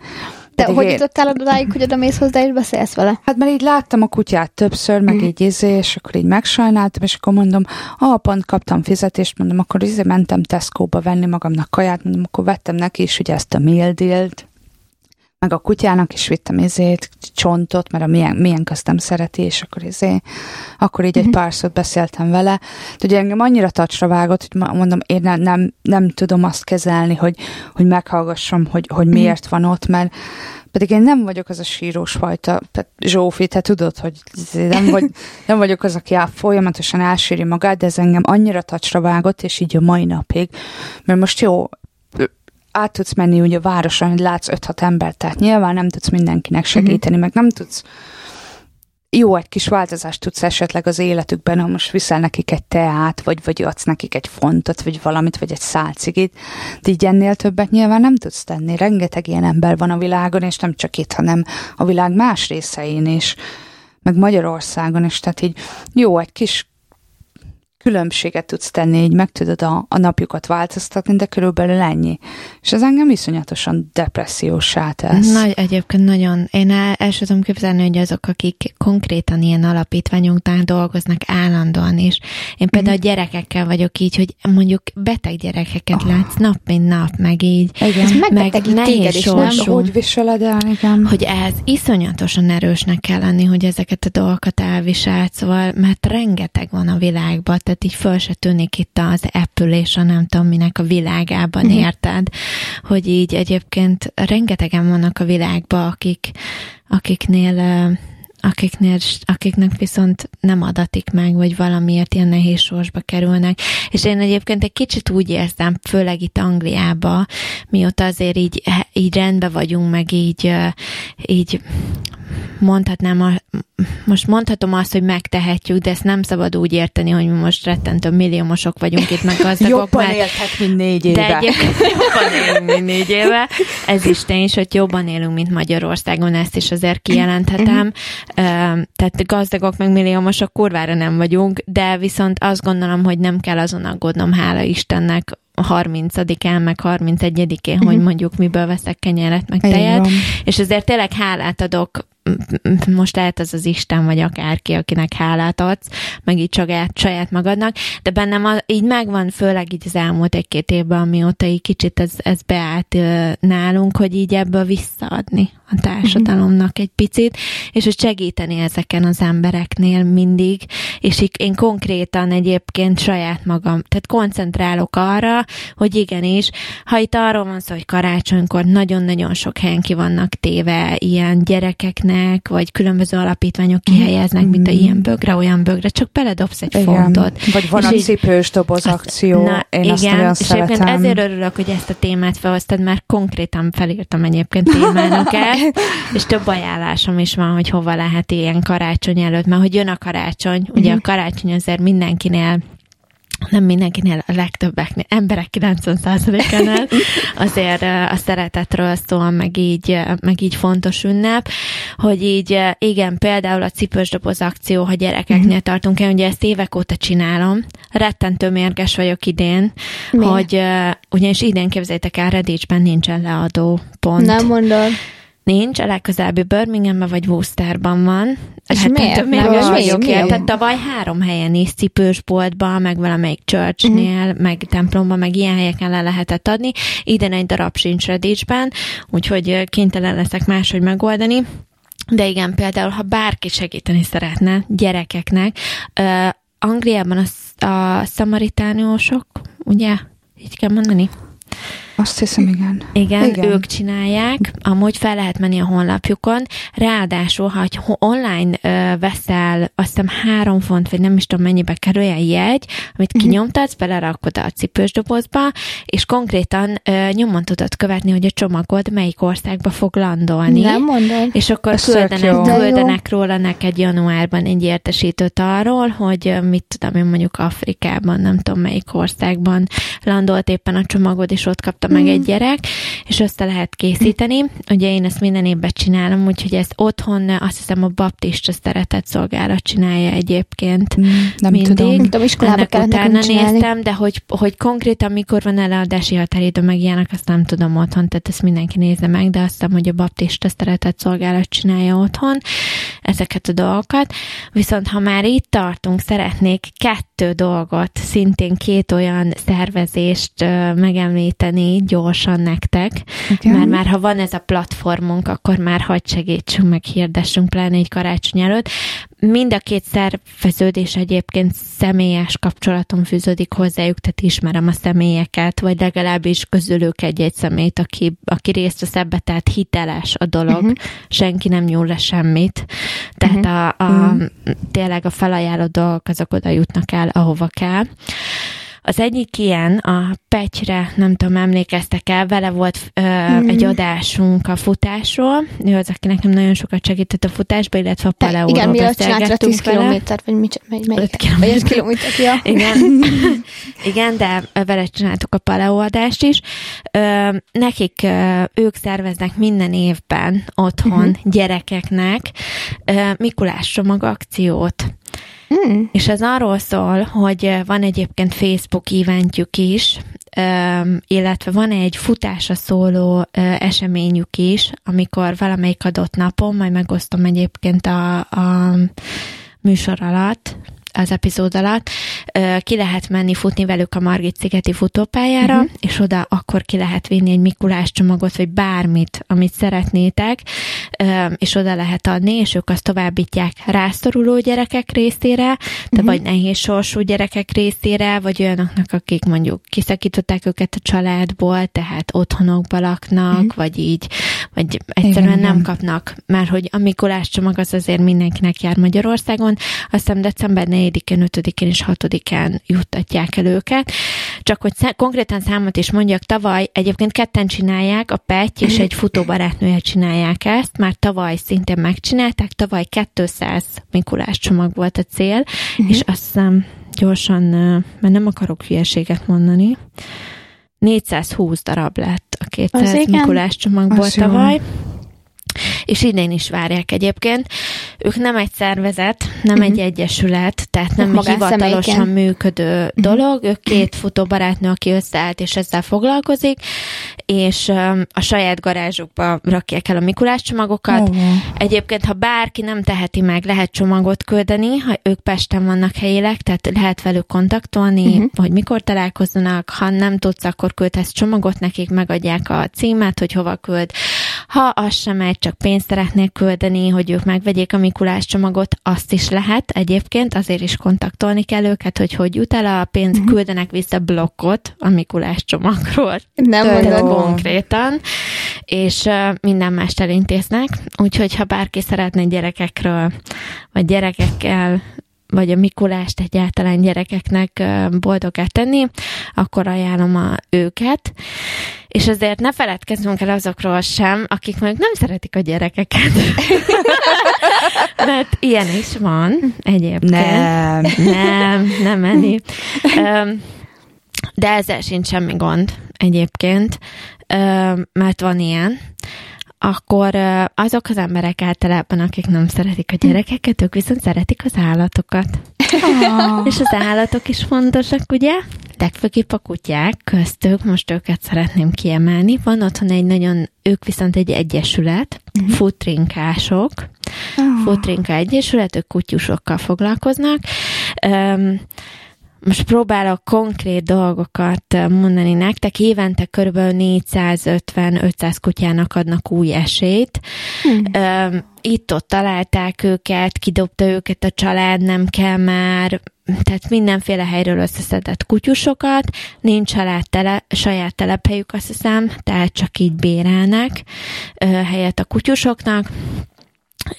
Te hogy én- jutottál odáig, hogy oda mész hozzá és beszélsz vele? Hát mert így láttam a kutyát többször, meg Mhm. így izé, és akkor így megsajnáltam, és akkor mondom, ah, pont kaptam fizetést, mondom, akkor izé mentem Tesco-ba venni magamnak kaját, mondom, akkor vettem neki is ugye ezt a meal deal-t. Meg a kutyának is vittem izét, csontot, mert a milyen, milyen köztem szereti, és akkor izé, akkor így egy Mhm. pár szót beszéltem vele. De ugye engem annyira tacsra vágott, hogy mondom, én nem, nem, nem tudom azt kezelni, hogy, hogy meghallgassam, hogy, hogy Mhm. miért van ott, mert pedig én nem vagyok az a sírós fajta, Zsófi, te tudod, hogy izé nem, vagy, nem vagyok az, aki á- folyamatosan elsíri magát, de ez engem annyira tacsra vágott, és így a mai napig, mert most jó, át tudsz menni ugye a városon, hogy látsz 5-6 embert, tehát nyilván nem tudsz mindenkinek segíteni, meg nem tudsz jó, egy kis változást tudsz esetleg az életükben, ha most viszel nekik egy teát, vagy, vagy adsz nekik egy fontot, vagy valamit, vagy egy szálcigit, de így ennél többet nyilván nem tudsz tenni. Rengeteg ilyen ember van a világon, és nem csak itt, hanem a világ más részein is, meg Magyarországon is, tehát így jó, egy kis különbséget tudsz tenni, így meg tudod a, a napjukat változtatni, de körülbelül ennyi. És ez engem iszonyatosan depressziósá tesz. Nagy, egyébként nagyon, én el, el sem tudom képzelni, hogy azok, akik konkrétan ilyen alapítványunknál dolgoznak állandóan is. Én például a gyerekekkel vagyok így, hogy mondjuk beteg gyerekeket Ah. látsz nap, mint nap, meg így, Ez Igen. megbetegít nehéz téged is, nem? Hogy viseled el, igen. hogy ehhez iszonyatosan erősnek kell lenni, hogy ezeket a dolgokat elviselt, szóval, mert rengeteg van a világban, tehát így föl se tűnik itt az Apple és a nem tudom minek a világában, Mhm. érted? Hogy így egyébként rengetegen vannak a világban, akik, akiknél akiknél, akiknek viszont nem adatik meg, vagy valamiért ilyen nehéz sorsba kerülnek. És én egyébként egy kicsit úgy érzem, főleg itt Angliába, mióta azért így, így rendben vagyunk, meg így, így mondhatnám, a, most mondhatom azt, hogy megtehetjük, de ezt nem szabad úgy érteni, hogy mi most rettentő milliómosok vagyunk itt, meg gazdagok, Jobban mert éltek, mint négy éve. de egyébként jobban élünk, mint négy éve. Ez is tény, is, hogy jobban élünk, mint Magyarországon, ezt is azért kijelenthetem. Ö, Tehát gazdagok, meg milliómosok kurvára nem vagyunk, de viszont azt gondolom, hogy nem kell azon aggódnom, hála Istennek, 30-án, meg 31-én, hogy mondjuk miből veszek kenyeret, meg tejet. És ezért tényleg hálát adok, most lehet az az Isten, vagy akárki, akinek hálát adsz, meg így saját, saját magadnak, de bennem a, így megvan, főleg így az elmúlt egy-két évben, amióta így kicsit ez, ez beállt ö, nálunk, hogy így ebből visszaadni a társadalomnak egy picit, és hogy segíteni ezeken az embereknél mindig, és én konkrétan egyébként saját magam, tehát koncentrálok arra, hogy igenis, ha itt arról van szó, hogy karácsonykor nagyon-nagyon sok helyen ki vannak téve ilyen gyerekeknek, vagy különböző alapítványok kihelyeznek, mint a ilyen bögre, olyan bögre, csak beledobsz egy Igen. fontot. Vagy van És a cipős doboz akció, Na, én igen, azt nagyon és szeretem. ezért örülök, hogy ezt a témát felhoztad, mert konkrétan felírtam egyébként témának ezt, és több ajánlásom is van, hogy hova lehet ilyen karácsony előtt, mert hogy jön a karácsony, ugye a karácsony azért mindenkinél nem mindenkinél, a legtöbbeknél, emberek 90%-ánál azért a szeretetről szól, meg így, meg így fontos ünnep, hogy így igen, például a cipős doboz akció, ha gyerekeknél tartunk el, ugye ezt évek óta csinálom, rettentő mérges vagyok idén, Miért? hogy ugyanis idén képzeljétek el, Redicsben nincsen leadó pont. Nem mondod. Nincs, a legközelebbi Birminghamben vagy Worcesterban van. És Rettentő miért? mérges Nem, vagyok miért? érted? Tavaly három helyen is, cipősboltban, meg valamelyik churchnél, uh-huh. meg templomban, meg ilyen helyeken le lehetett adni. Idén egy darab sincs Redicsben, úgyhogy kénytelen leszek máshogy megoldani. De igen, például, ha bárki segíteni szeretne gyerekeknek, uh, Angliában a, a szamaritániusok, ugye? Így kell mondani? Azt hiszem, igen. Igen, Igen. Ők csinálják, amúgy fel lehet menni a honlapjukon, ráadásul, ha online ö, veszel, azt hiszem három font, vagy nem is tudom mennyibe kerül egy jegy, amit Mhm. kinyomtatsz, belerakod a cipős dobozba, és konkrétan ö, nyomon tudod követni, hogy a csomagod melyik országba fog landolni. Nem mondod. És akkor Ez küldenek, küldenek róla neked januárban egy értesítőt arról, hogy mit tudom én mondjuk Afrikában, nem tudom melyik országban landolt éppen a csomagod, és ott kapta meg egy gyerek, és össze lehet készíteni. Ugye én ezt minden évben csinálom, úgyhogy ezt otthon azt hiszem a baptista szeretett szolgálat csinálja egyébként Mm, Nem mindig. tudom. Tudom, iskolába Ennek utána néztem, de hogy, hogy konkrétan mikor van eladási határidő, meg ilyenek, azt nem tudom otthon, tehát ezt mindenki nézze meg, de azt hiszem, hogy a baptista szeretett szolgálat csinálja otthon ezeket a dolgokat. Viszont ha már itt tartunk, szeretnék kettő dolgot, szintén két olyan szervezést megemlíteni gyorsan nektek, Igen. mert már ha van ez a platformunk, akkor már hagy segítsünk, meg hirdessünk, pláne egy karácsony előtt. Mind a két szerveződés egyébként személyes kapcsolaton fűződik hozzájuk, tehát ismerem a személyeket, vagy legalábbis közülük egy-egy szemét, aki, aki részt vesz ebbe, tehát hiteles a dolog, uh-huh. senki nem nyúl le semmit. Tehát uh-huh. a, a, uh-huh. tényleg a felajánlott dolgok azok oda jutnak el, ahova kell. Az egyik ilyen, a Petyre, nem tudom, emlékeztek el, vele volt ö, mm. egy adásunk a futásról. Ő az, aki nekem nagyon sokat segített a futásba, illetve a paleóról Igen, mielőtt csináltra 10 kilométert, vagy mit, mely, melyik? 5 kilométer. kilométer, ja. Igen. Igen, de vele csináltuk a paleóadást is. Ö, nekik ö, ők szerveznek minden évben otthon uh-huh. gyerekeknek ö, Mikulás csomag akciót. Mm. És ez arról szól, hogy van egyébként Facebook eventjük is, illetve van egy futásra szóló eseményük is, amikor valamelyik adott napon, majd megosztom egyébként a, a műsor alatt, az epizód alatt, ki lehet menni futni velük a Margit szigeti futópályára, uh-huh. és oda akkor ki lehet vinni egy Mikulás csomagot, vagy bármit, amit szeretnétek, és oda lehet adni, és ők azt továbbítják rászoruló gyerekek részére, de uh-huh. vagy nehéz sorsú gyerekek részére, vagy olyanoknak, akik mondjuk kiszakították őket a családból, tehát otthonokba laknak, uh-huh. vagy így, vagy egyszerűen igen, nem igen. kapnak, mert hogy a Mikulás csomag az azért mindenkinek jár Magyarországon, azt hiszem december 4-én, 5-én és 6-án juttatják el őket. Csak hogy szá- konkrétan számot is mondjak, tavaly egyébként ketten csinálják, a Petty és egy futóbarátnője csinálják ezt, már tavaly szintén megcsinálták, tavaly 200 Mikulás csomag volt a cél, uh-huh. és azt hiszem gyorsan, mert nem akarok hülyeséget mondani, 420 darab lett a 200 Mikulás csomagból tavaly. Jó és idén is várják egyébként. Ők nem egy szervezet, nem uh-huh. egy egyesület, tehát nem egy hivatalosan személyken. működő uh-huh. dolog. Ők két futóbarátnő, aki összeállt és ezzel foglalkozik, és um, a saját garázsukba rakják el a Mikulás csomagokat. Uh-huh. Egyébként, ha bárki nem teheti meg, lehet csomagot küldeni, ha ők Pesten vannak helyileg, tehát lehet velük kontaktolni, uh-huh. hogy mikor találkozzanak, ha nem tudsz, akkor küldhetsz csomagot, nekik megadják a címet, hogy hova küld. Ha az sem megy, csak pénzt szeretnék küldeni, hogy ők megvegyék a Mikulás csomagot, azt is lehet egyébként, azért is kontaktolni kell őket, hogy hogy jut el a pénz, uh-huh. küldenek vissza blokkot a Mikulás csomagról. Nem mondod. konkrétan, és uh, minden mást elintéznek, úgyhogy ha bárki szeretne gyerekekről, vagy gyerekekkel vagy a Mikulást egyáltalán gyerekeknek boldogát tenni, akkor ajánlom a őket. És azért ne feledkezzünk el azokról sem, akik mondjuk nem szeretik a gyerekeket. Mert ilyen is van egyébként. Nem. Nem, nem menni. De ezzel sincs semmi gond egyébként, mert van ilyen akkor azok az emberek általában, akik nem szeretik a gyerekeket, ők viszont szeretik az állatokat. Oh. És az állatok is fontosak, ugye? Legfőképp a kutyák köztük, most őket szeretném kiemelni. Van otthon egy nagyon, ők viszont egy egyesület, uh-huh. futrinkások, oh. futrinka egyesület, ők kutyusokkal foglalkoznak. Um, most próbálok konkrét dolgokat mondani nektek. Évente kb. 450-500 kutyának adnak új esélyt. Hmm. Itt-ott találták őket, kidobta őket a család, nem kell már, tehát mindenféle helyről összeszedett kutyusokat, nincs család tele, saját telephelyük, azt hiszem, tehát csak így bérelnek helyet a kutyusoknak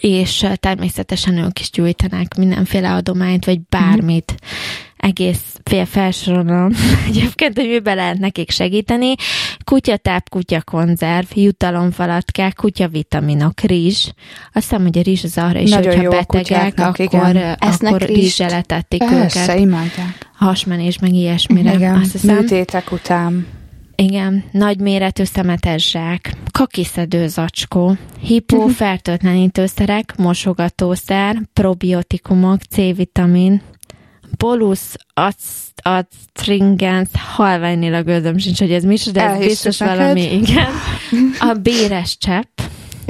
és természetesen ők is gyújtanak mindenféle adományt, vagy bármit. Mm egész fél felsorolom egyébként, hogy miben lehet nekik segíteni. Kutyatáp, kutyakonzerv, jutalomfalatkák, kutyavitaminok, rizs. Azt hiszem, hogy a rizs az arra is, Nagyon hogyha betegek, akkor, igen. akkor rizsele tették Persze, őket. imádják. Hasmenés, meg ilyesmire. Igen, azt hiszem. műtétek után. Igen, nagyméretű szemetes zsák, kakiszedő zacskó, hipófertőtlenítőszerek, mosogatószer, probiotikumok, C-vitamin, Bolus astringens, halványilag gőzöm sincs, hogy ez mi, de ez biztos valami, igen. A béres csepp,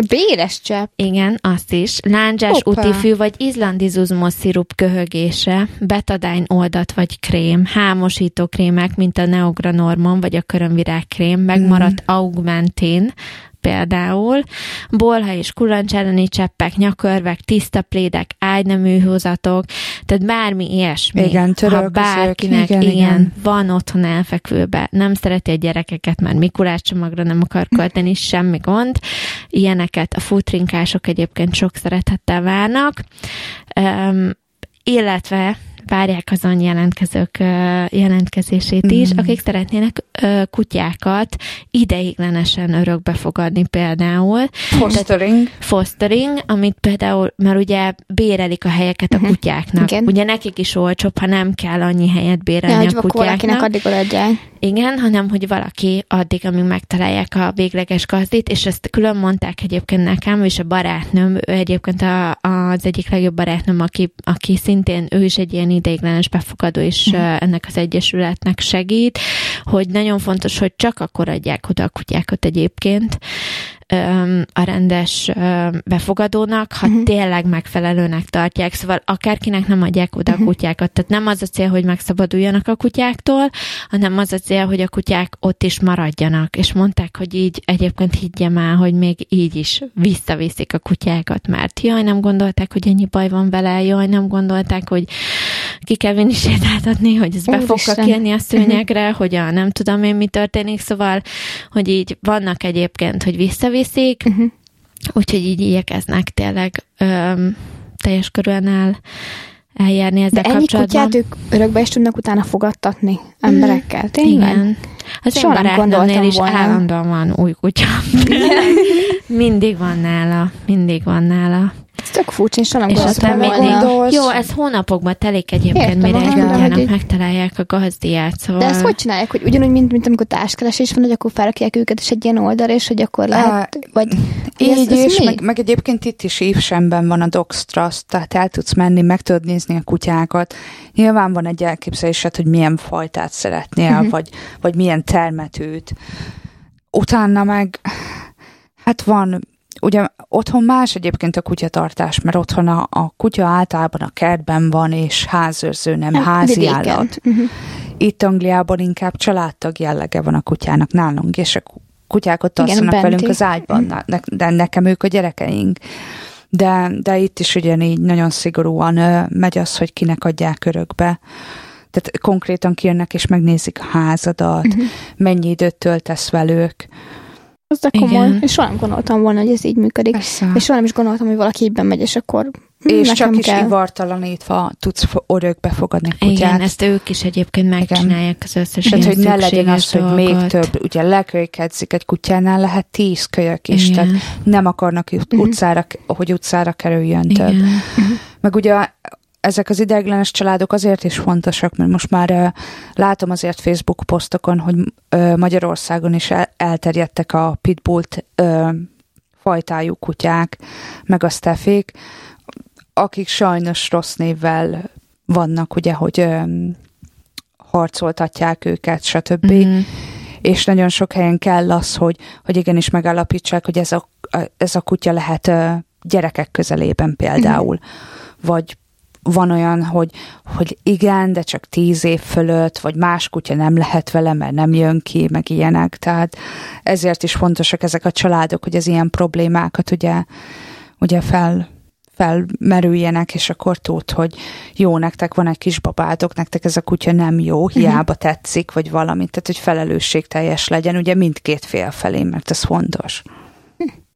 Béres csepp. Igen, azt is. Lándzsás utifű vagy izlandizuzmos szirup köhögése, betadine oldat vagy krém, hámosító krémek, mint a Neogranormon vagy a körömvirág krém, megmaradt Mhm. augmentin, például, bolha és kulancs elleni cseppek, nyakörvek, tiszta plédek, ágynemű húzatok, tehát bármi ilyesmi. Igen, ha bárkinek igen, igen, igen. van otthon elfekvőbe, nem szereti a gyerekeket, mert Mikulás csomagra nem akar költeni, semmi gond. Ilyeneket a futrinkások egyébként sok szeretettel várnak. Um, illetve várják azon jelentkezők jelentkezését is, Mhm. akik szeretnének kutyákat ideiglenesen örökbe fogadni például. Fostering. Fostering, amit például, mert ugye bérelik a helyeket a Mhm. kutyáknak. Igen. Ugye nekik is olcsóbb, ha nem kell annyi helyet Ja, bérelni hogy a kutyáknak. addig odaadják. Igen, hanem hogy valaki addig, amíg megtalálják a végleges gazdit, és ezt külön mondták egyébként nekem, és a barátnőm, ő egyébként a, az egyik legjobb barátnőm, aki, aki szintén, ő is egy ilyen ideiglenes befogadó, és Mhm. uh, ennek az egyesületnek segít, hogy nagyon fontos, hogy csak akkor adják oda a kutyákat egyébként a rendes befogadónak, ha Mhm. tényleg megfelelőnek tartják. Szóval akárkinek nem adják oda a Mhm. kutyákat. Tehát nem az a cél, hogy megszabaduljanak a kutyáktól, hanem az a cél, hogy a kutyák ott is maradjanak. És mondták, hogy így egyébként higgyem el, hogy még így is visszaviszik a kutyákat, mert jaj, nem gondolták, hogy ennyi baj van vele, jaj, nem gondolták, hogy ki kell vinni sétáltatni, hogy ez be fog kijönni a szőnyegre, hogy a nem tudom én mi történik, szóval, hogy így vannak egyébként, hogy visszaviszik, Uh-huh. úgyhogy így igyekeznek tényleg öm, teljes körülön el, eljárni ezzel De ennyi kapcsolatban. kutyát ők örökbe is tudnak utána fogadtatni emberekkel. Tényleg? Igen. Az én Soha nem barátnőmnél is volna. állandóan van új kutya. mindig van nála, mindig van nála. Ez tök furcsa, és nem És gondoltam aztán volna. gondolsz- jó, ez hónapokban telik egyébként, Értem, mire egy megtalálják a gazdiát, szóval... De ezt hogy csinálják, hogy ugyanúgy, mint, mint amikor társkeresés van, hogy akkor felrakják őket is egy ilyen oldalra, és hogy akkor lehet, vagy... Így ez, ez és mi? meg, meg egyébként itt is Ívsemben van a Dogs Trust, tehát el tudsz menni, meg tudod nézni a kutyákat. Nyilván van egy elképzelésed, hogy milyen fajtát szeretnél, Mhm. vagy, vagy milyen termetőt. Utána meg, hát van, ugye otthon más egyébként a kutyatartás, mert otthon a, a kutya általában a kertben van, és házőrző, nem Hát, házi vidéken. állat. Uh-huh. Itt Angliában inkább családtag jellege van a kutyának nálunk, és a kutyák ott Igen, alszanak benti. velünk az ágyban, ne, de nekem ők a gyerekeink. De, de itt is ugyanígy nagyon szigorúan ö, megy az, hogy kinek adják örökbe. Tehát konkrétan kijönnek és megnézik a házadat, Uh-huh. mennyi időt töltesz velük. Az de komoly. Igen. És soha nem gondoltam volna, hogy ez így működik. Persze. És soha nem is gondoltam, hogy valaki így bemegy, és akkor hm, És nekem csak is kell. ivartalanítva tudsz örökbe fogadni kutyát. Igen, ezt ők is egyébként megcsinálják az összes Tehát, hogy ne legyen az, szükséges hogy még dolgot. több, ugye lekölykedzik egy kutyánál, lehet tíz kölyök is, Igen. tehát nem akarnak ut- Mhm. utcára, hogy utcára kerüljön több. Igen. Meg ugye ezek az ideiglenes családok azért is fontosak, mert most már látom azért Facebook posztokon, hogy Magyarországon is el- elterjedtek a pitbullt uh, fajtájú kutyák, meg a steffék, akik sajnos rossz névvel vannak, ugye, hogy harcoltatják őket, stb. Mhm. És nagyon sok helyen kell az, hogy, hogy igenis megállapítsák, hogy ez a, ez a kutya lehet gyerekek közelében például. Vagy van olyan, hogy, hogy igen, de csak tíz év fölött, vagy más kutya nem lehet vele, mert nem jön ki, meg ilyenek. Tehát ezért is fontosak ezek a családok, hogy az ilyen problémákat ugye, ugye fel, felmerüljenek, és akkor tud, hogy jó, nektek van egy kisbabátok, nektek ez a kutya nem jó, hiába tetszik, vagy valami, tehát hogy felelősségteljes legyen, ugye mindkét fél felé, mert ez fontos.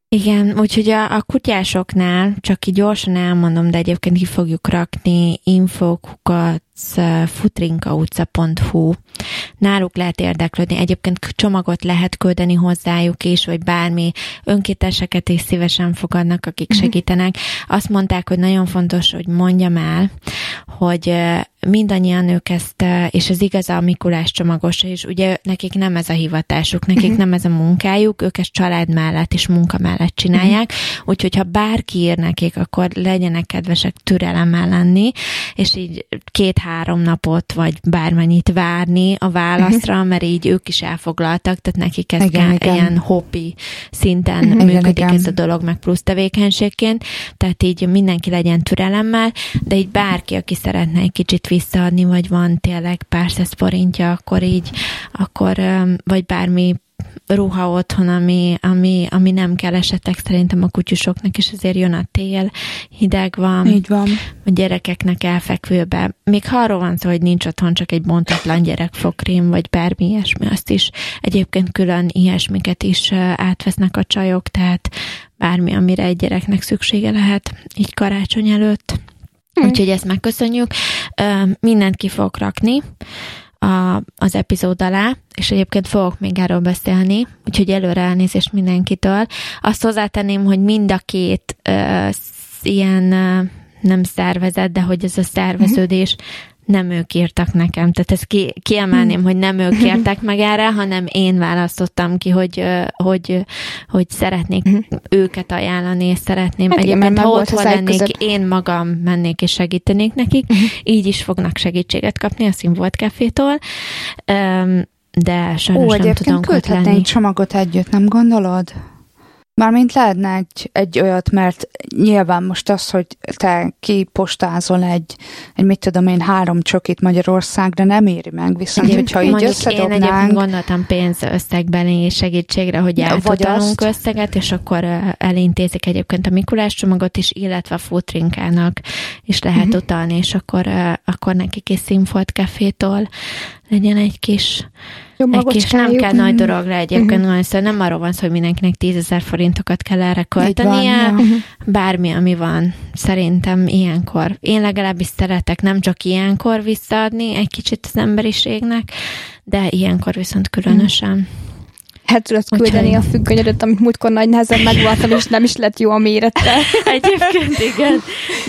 Igen, úgyhogy a, a kutyásoknál, csak így gyorsan elmondom, de egyébként ki fogjuk rakni infokukat futrinkautca.hu. Náluk lehet érdeklődni. Egyébként csomagot lehet küldeni hozzájuk is, vagy bármi önkéteseket is szívesen fogadnak, akik Mhm. segítenek. Azt mondták, hogy nagyon fontos, hogy mondjam el, hogy mindannyian ők ezt, és ez igaz a Mikulás csomagos is, ugye nekik nem ez a hivatásuk, nekik Mhm. nem ez a munkájuk, ők ezt család mellett és munka mellett csinálják, úgyhogy ha bárki ír nekik, akkor legyenek kedvesek türelemmel lenni, és így két két-három napot, vagy bármennyit várni a válaszra, mert így ők is elfoglaltak, tehát nekik ez Igen, igen, ilyen hobbi szinten Igen, működik igen. ez a dolog, meg plusz tevékenységként, tehát így mindenki legyen türelemmel, de így bárki, aki szeretne egy kicsit visszaadni, vagy van tényleg pár száz forintja, akkor így, akkor, vagy bármi ruha otthon, ami, ami, ami nem kell esetek szerintem a kutyusoknak, és azért jön a tél, hideg van, Így van. a gyerekeknek elfekvőbe. Még ha arról van szó, hogy nincs otthon csak egy bontatlan gyerekfokrém, vagy bármi ilyesmi, azt is egyébként külön ilyesmiket is átvesznek a csajok, tehát bármi, amire egy gyereknek szüksége lehet, így karácsony előtt. Hm. Úgyhogy ezt megköszönjük. Mindent ki fogok rakni a, az epizód alá, és egyébként fogok még erről beszélni, úgyhogy előre elnézést mindenkitől. Azt hozzátenném, hogy mind a két ö, ilyen ö, nem szervezet, de hogy ez a szerveződés nem ők írtak nekem. Tehát ezt ki, kiemelném, hogy nem ők kértek meg erre, hanem én választottam ki, hogy, hogy, hogy szeretnék őket ajánlani, és szeretném. Hát igen, Egyébként, mert ha ág lennék, között. én magam mennék és segítenék nekik, így is fognak segítséget kapni a Színvolt Cafétól, de sajnos Ó, nem ott küldhetnénk lenni. csomagot együtt, nem gondolod? Mármint lehetne egy, egy olyat, mert nyilván most az, hogy te kipostázol egy, egy mit tudom én, három csokit Magyarországra nem éri meg, viszont Egyébként hogyha így mondjuk Én egyébként összedobnánk, gondoltam pénzösszegben segítségre, hogy azt. összeget, és akkor elintézik egyébként a Mikulás csomagot is, illetve a futrinkának is lehet Mhm. utalni, és akkor, akkor nekik is Színfolt Cafétól legyen egy kis Egy kis nem kell nagy dolog le egyébként, Mhm. uh-huh. szóval nem arról van szó, hogy mindenkinek 10 ezer forintokat kell erre költenie, ja. bármi, ami van, szerintem ilyenkor. Én legalábbis szeretek nem csak ilyenkor visszaadni egy kicsit az emberiségnek, de ilyenkor viszont különösen. Hát tudod Úgyhogy- küldeni a függönyödet, amit múltkor nagy nehezen megvartam, és nem is lett jó a mérete. Egyébként igen,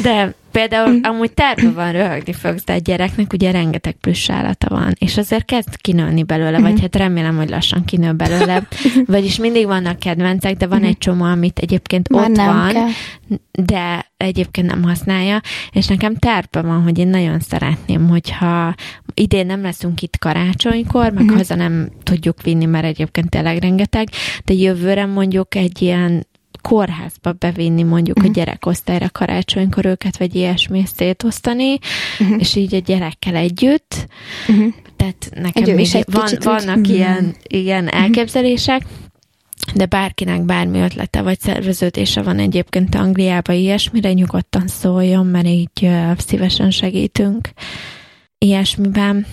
de például amúgy terve van röhögni fogsz, de a gyereknek ugye rengeteg plusz állata van, és azért kezd kinőni belőle, vagy hát remélem, hogy lassan kinő belőle. Vagyis mindig vannak kedvencek, de van egy csomó, amit egyébként Már ott van, kell. de egyébként nem használja, és nekem terve van, hogy én nagyon szeretném, hogyha idén nem leszünk itt karácsonykor, meg uh-huh. haza nem tudjuk vinni, mert egyébként tényleg rengeteg, de jövőre mondjuk egy ilyen kórházba bevinni mondjuk uh-huh. a gyerekosztályra karácsonykor őket, vagy ilyesmi szétosztani, uh-huh. és így a gyerekkel együtt. Uh-huh. Tehát nekem Egy ő még is egy van, úgy- vannak Mhm. ilyen, ilyen elképzelések, de bárkinek bármi ötlete vagy szerveződése van egyébként Angliába ilyesmire, nyugodtan szóljon, mert így ö, szívesen segítünk ilyesmiben.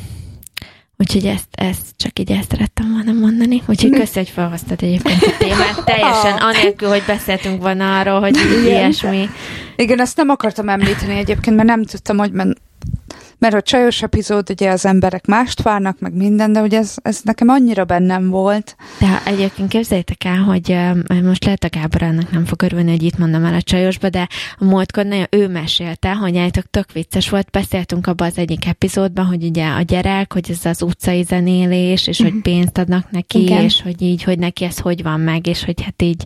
Úgyhogy ezt, ezt csak így ezt szerettem volna mondani. Úgyhogy köszi, hogy felhoztad egyébként a témát. Teljesen anélkül, hogy beszéltünk volna arról, hogy Igen. ilyesmi. Igen, ezt nem akartam említeni egyébként, mert nem tudtam, hogy men, mert a csajos epizód, ugye az emberek mást várnak, meg minden, de ugye ez, ez nekem annyira bennem volt. De egyébként képzeljétek el, hogy most lehet a Gábor ennek nem fog örülni, hogy itt mondom el a csajosba, de a múltkor nagyon ő mesélte, hogy állítok tök vicces volt, beszéltünk abban az egyik epizódban, hogy ugye a gyerek, hogy ez az utcai zenélés, és hogy pénzt adnak neki, Igen. és hogy így, hogy neki ez hogy van meg, és hogy hát így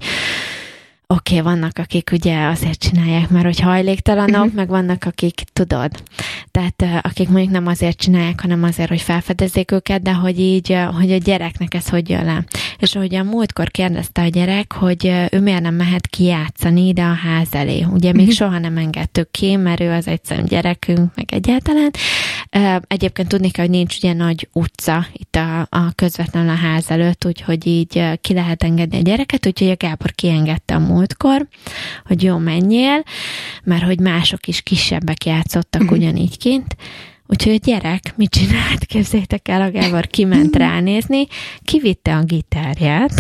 Oké, okay, vannak, akik ugye azért csinálják, mert hogy hajléktalanok, uh-huh. meg vannak, akik tudod. Tehát akik mondjuk nem azért csinálják, hanem azért, hogy felfedezzék őket, de hogy így, hogy a gyereknek ez hogy jön le. És ahogy a múltkor kérdezte a gyerek, hogy ő miért nem mehet kijátszani ide a ház elé. Ugye még Mhm. soha nem engedtük ki, mert ő az egyszerűen gyerekünk, meg egyáltalán. Egyébként tudni kell, hogy nincs ugye nagy utca itt a, a közvetlenül a ház előtt, úgyhogy így ki lehet engedni a gyereket, úgyhogy a Gábor kiengedte a múltkor, hogy jó, menjél, mert hogy mások is kisebbek játszottak Mhm. ugyanígy kint, Úgyhogy a gyerek mit csinált? Képzeljétek el, a Gábor kiment ránézni, kivitte a gitárját,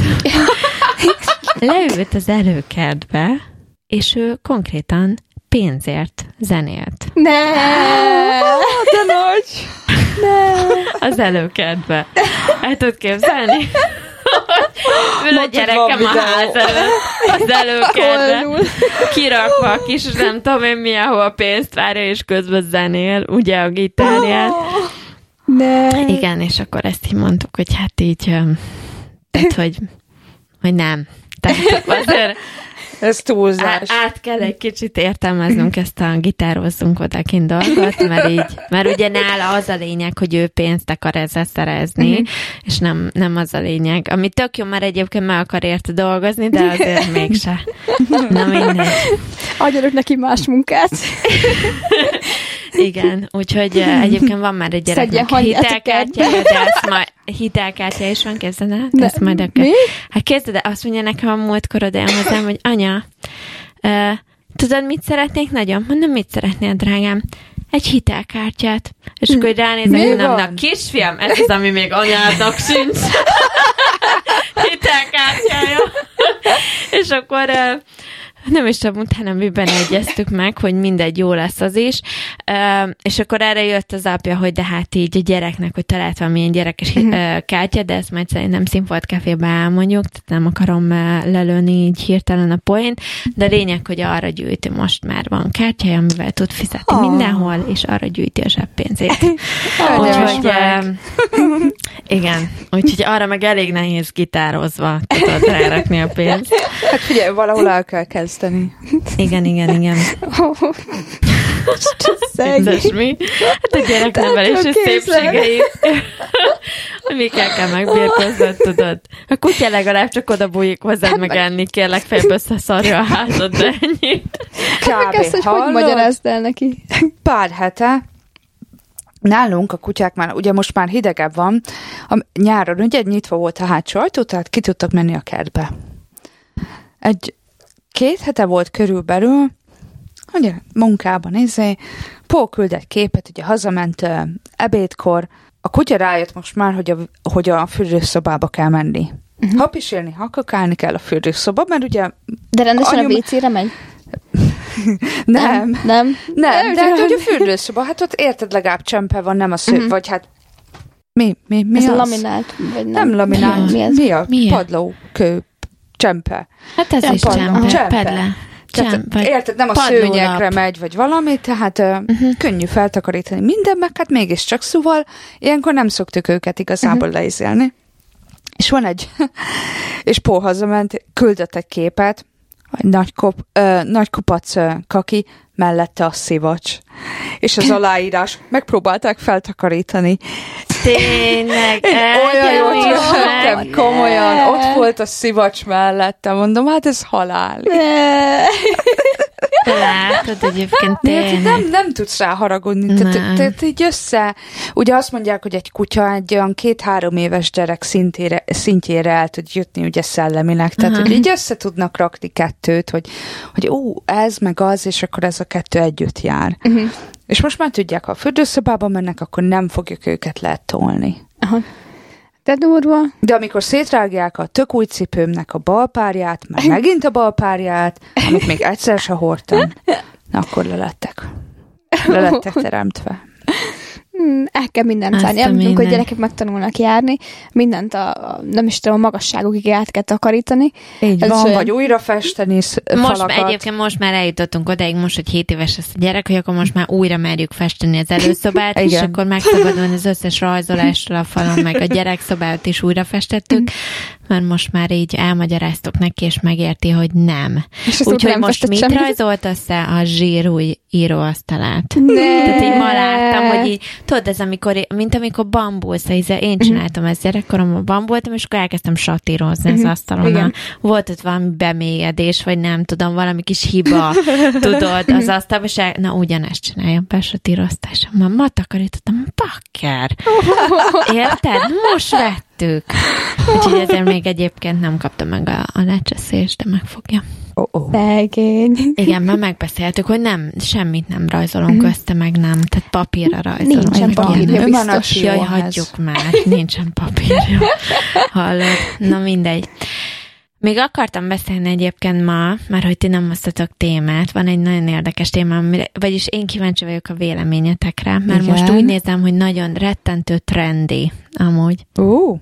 leült az előkertbe, és ő konkrétan pénzért zenélt Ne! De nagy! az előkertbe. El tudod képzelni? Ül a gyerekem a ház előtt, az előkertbe, Kollul. kirakva a kis, nem tudom én milyen hol pénzt várja, és közben zenél, ugye a gitárját. Ne! Igen, és akkor ezt így mondtuk, hogy hát így, tehát, hogy, hogy nem. Tehát azért Ez túlzás. Á, át kell egy kicsit értelmeznünk ezt a gitározzunk odakin dolgot, mert így, mert ugye nála az a lényeg, hogy ő pénzt akar ezzel szerezni, uh-huh. és nem, nem az a lényeg. Ami tök jó, mert egyébként meg akar érte dolgozni, de azért mégse. Na mindegy. Adjanak neki más munkát. Igen, úgyhogy uh, egyébként van már egy gyereknek hitelkártyája, de azt majd hitelkártya is van, kezded el? De ezt majd. Mi? Hát kezded azt mondja nekem a múltkor oda hozzám, hogy anya, uh, tudod, mit szeretnék nagyon? Mondom, mit szeretnél, drágám? Egy hitelkártyát. És akkor így ránézek, mondom, na kisfiam, ez az, ami még anyádnak sincs. hitelkártyája. és akkor nem is tudom, utána mi egyeztük meg, hogy mindegy, jó lesz az is. Uh, és akkor erre jött az apja, hogy de hát így a gyereknek, hogy talált valamilyen gyerekes uh, kártya, de ezt majd szerintem színfolt kafébe elmondjuk, tehát nem akarom lelőni így hirtelen a poént, de a lényeg, hogy arra gyűjti most már van kártyája, amivel tud fizetni Ah. mindenhol, és arra gyűjti a zseppénzét. Úgyhogy, uh, igen, úgyhogy arra meg elég nehéz gitározva tudod rárakni a pénzt. Hát figyelj, valahol el kell kezdeni. Igen, igen, igen. Vicces mi? Hát a gyereknevelési szépségei. hogy Mikkel kell megbírkoznod, tudod. A kutya legalább csak oda bújik hozzád meg enni, kér legfeljebb összeszarja a házad, de ennyit. Meg ezt, hogy hogy hallod? magyarázd el neki. Pár hete Nálunk a kutyák már, ugye most már hidegebb van, a nyáron ugye nyitva volt a hátsó ajtó, tehát ki tudtak menni a kertbe. Egy két hete volt körülbelül, ugye munkában izé, Pól küld egy képet, ugye hazament ebédkor, a kutya rájött most már, hogy a, hogy a fürdőszobába kell menni. Uh-huh. Ha pisilni, ha kakálni kell a fürdőszoba, mert ugye De rendesen Anyum- a WC-re megy? nem, Nem. Nem, Nem, de hát, a fürdőszoba, hát ott érted, legalább csempe van, nem a sző, Mhm. vagy hát mi, mi, mi Ez az? a laminált, vagy nem? Nem laminált, Mi ez? mi a Milyen? padló, kő, csempe. Hát ez Nem is pad- csempe, csempe. pedle. Tehát, vagy érted, nem a szőnyegre megy, vagy valami, tehát uh, uh-huh. könnyű feltakarítani minden, meg hát mégiscsak szóval ilyenkor nem szoktuk őket igazából uh-huh. leizélni. És van egy, és Paul hazament, küldött egy képet, egy nagy, kop, ö, nagy kupac ö, kaki, mellette a szivacs. És az aláírás, megpróbálták feltakarítani. Tényleg, Én olyan jól meg. komolyan, ott volt a szivacs mellette, mondom, hát ez halál. Látod egyébként Miért tényleg. nem, nem tudsz rá haragudni. Tehát, tehát így össze... Ugye azt mondják, hogy egy kutya egy olyan két-három éves gyerek szintére, szintjére el tud jutni ugye szellemileg. Tehát, Aha. hogy így össze tudnak rakni kettőt, hogy, hogy ó, ez meg az, és akkor ez a kettő együtt jár. Mhm. És most már tudják, ha a fürdőszobába mennek, akkor nem fogjuk őket lettolni. Aha. De durva. De amikor szétrágják a tök új cipőmnek a balpárját, meg megint a balpárját, amit még egyszer se hordtam, na akkor lelettek. Lelettek teremtve. Hmm, el kell mindent Azt szárni. a Nem tudunk, hogy minden. gyerekek megtanulnak járni. Mindent a, a nem is tudom, a magasságukig át kell takarítani. Így Ez van, olyan- vagy újra festeni Most falakat. egyébként most már eljutottunk odaig, most, hogy 7 éves lesz a gyerek, hogy akkor most már újra merjük festeni az előszobát, és akkor megszabadulni az összes rajzolásról a falon, meg a gyerekszobát is újra festettük, mert most már így elmagyaráztok neki, és megérti, hogy nem. Úgyhogy most mit semmit. rajzolt össze a zsírúj íróasztalát? Ne. Tehát így ma láttam, hogy így, tudod, ez amikor, mint amikor bambulsz, hiszen én csináltam ezt gyerekkoromban, bambultam, és akkor elkezdtem satírozni az Mhm. asztalon. Igen. Volt ott valami bemélyedés, vagy nem tudom, valami kis hiba, tudod, az asztalban, és el, na ugyanezt csináljam, besatíroztás. Ma, takarítottam, bakker. Érted? Most vettük. Úgyhogy ezért még egyébként nem kaptam meg a, a lecseszést, de megfogja. Oh, oh. Szegény. Igen, mert megbeszéltük, hogy nem, semmit nem rajzolunk Mhm. össze, meg nem. Tehát papírra rajzolunk. Nincsen papírja, biztos. Jaj, hagyjuk már, nincsen papírja. Hallod? Na mindegy. Még akartam beszélni egyébként ma, mert hogy ti nem hoztatok témát, van egy nagyon érdekes téma, amire, vagyis én kíváncsi vagyok a véleményetekre, mert Igen. most úgy nézem, hogy nagyon rettentő trendi, amúgy. Ó,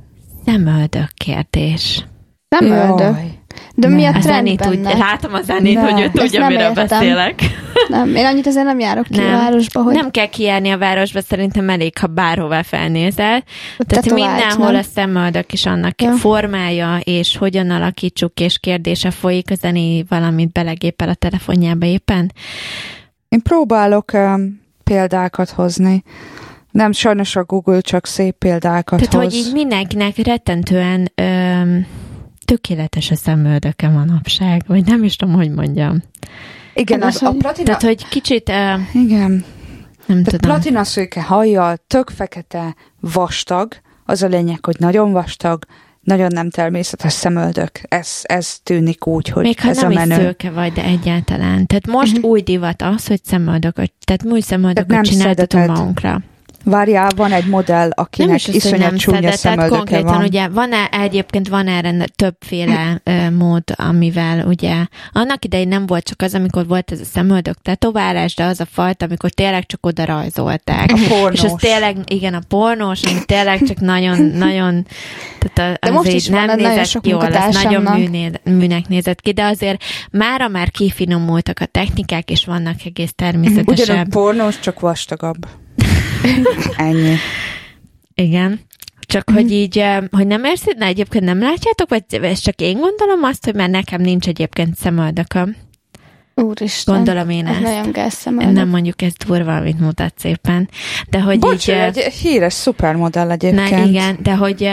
Szemöldök kérdés. Nem öldök. jaj. De mi a Nem. A trend zenét úgy, benne? látom a zenét, Ne. hogy ő tudja, nem miről értem. beszélek. Nem, én annyit azért nem járok ki Nem. a városba, hogy Nem kell kijárni a városba, szerintem elég, ha bárhová felnézel. Tehát tetovált, mindenhol nem? a szemöldök is annak Ja. formája, és hogyan alakítsuk, és kérdése folyik a zené, valamit belegépel a telefonjába éppen. Én próbálok um, példákat hozni. Nem, sajnos a Google csak szép példákat Tehát, hoz. hogy így mindenkinek rettentően öm, tökéletes a szemöldöke manapság, vagy nem is tudom, hogy mondjam. Igen, Hát az, az, a hogy- platina... Tehát, hogy kicsit, ö, Igen. nem Tehát tudom. platina szőke hajjal, tök fekete, vastag. Az a lényeg, hogy nagyon vastag, nagyon nem természetes szemöldök. Ez, ez tűnik úgy, hogy Még ha ez nem a is menő. szőke vagy, de egyáltalán. Tehát most Mhm. új divat az, hogy szemöldököt, tehát új szemöldököt nem csináltatunk magunkra. Várjál, van egy modell, Nem akinek is az, hogy iszonyat nem csúnya szedett, tehát konkrétan van. ugye van -e, egyébként van erre többféle ö, mód, amivel ugye annak idején nem volt csak az, amikor volt ez a szemöldök tetoválás, de az a fajta, amikor tényleg csak oda rajzolták. A pornós. És az tényleg, igen, a pornós, ami tényleg csak nagyon, nagyon, tehát De az most így is nem nézett ki jól, az nagyon műné, műnek nézett ki, de azért mára már kifinomultak a technikák, és vannak egész természetesebb. Ugyanúgy pornós, csak vastagabb. Ennyi. Igen. Csak hogy így, eh, hogy nem érzik, na egyébként nem látjátok, vagy ez csak én gondolom azt, hogy mert nekem nincs egyébként szemöldököm. Úristen. Gondolom én Ez ezt. nagyon gáz Nem mondjuk ez durva, amit mutat szépen. De hogy Bocs, így... egy híres szupermodell Na egyébként. igen, de hogy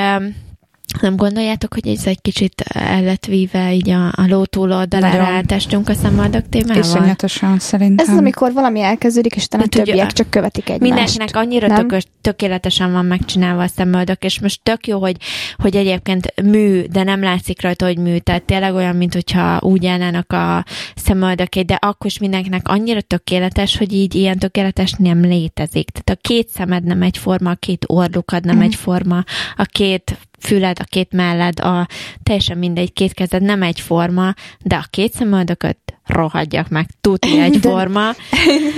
nem gondoljátok, hogy ez egy kicsit el lett víve így a, a ló túloldalára átestünk a szemöldök témával? Iszonyatosan szerintem. Ez az, amikor valami elkezdődik, és utána többiek a- csak követik egymást. Mindenkinek annyira nem? tökös, tökéletesen van megcsinálva a szemöldök, és most tök jó, hogy, hogy egyébként mű, de nem látszik rajta, hogy mű. Tehát tényleg olyan, mint hogyha úgy állnának a szemöldökét, de akkor is mindenkinek annyira tökéletes, hogy így ilyen tökéletes nem létezik. Tehát a két szemed nem egyforma, a két orlukad nem Mhm. egyforma, a két füled, a két melled, a teljesen mindegy, két kezed nem egyforma, de a két szemöldököt rohadjak meg, tuti egyforma.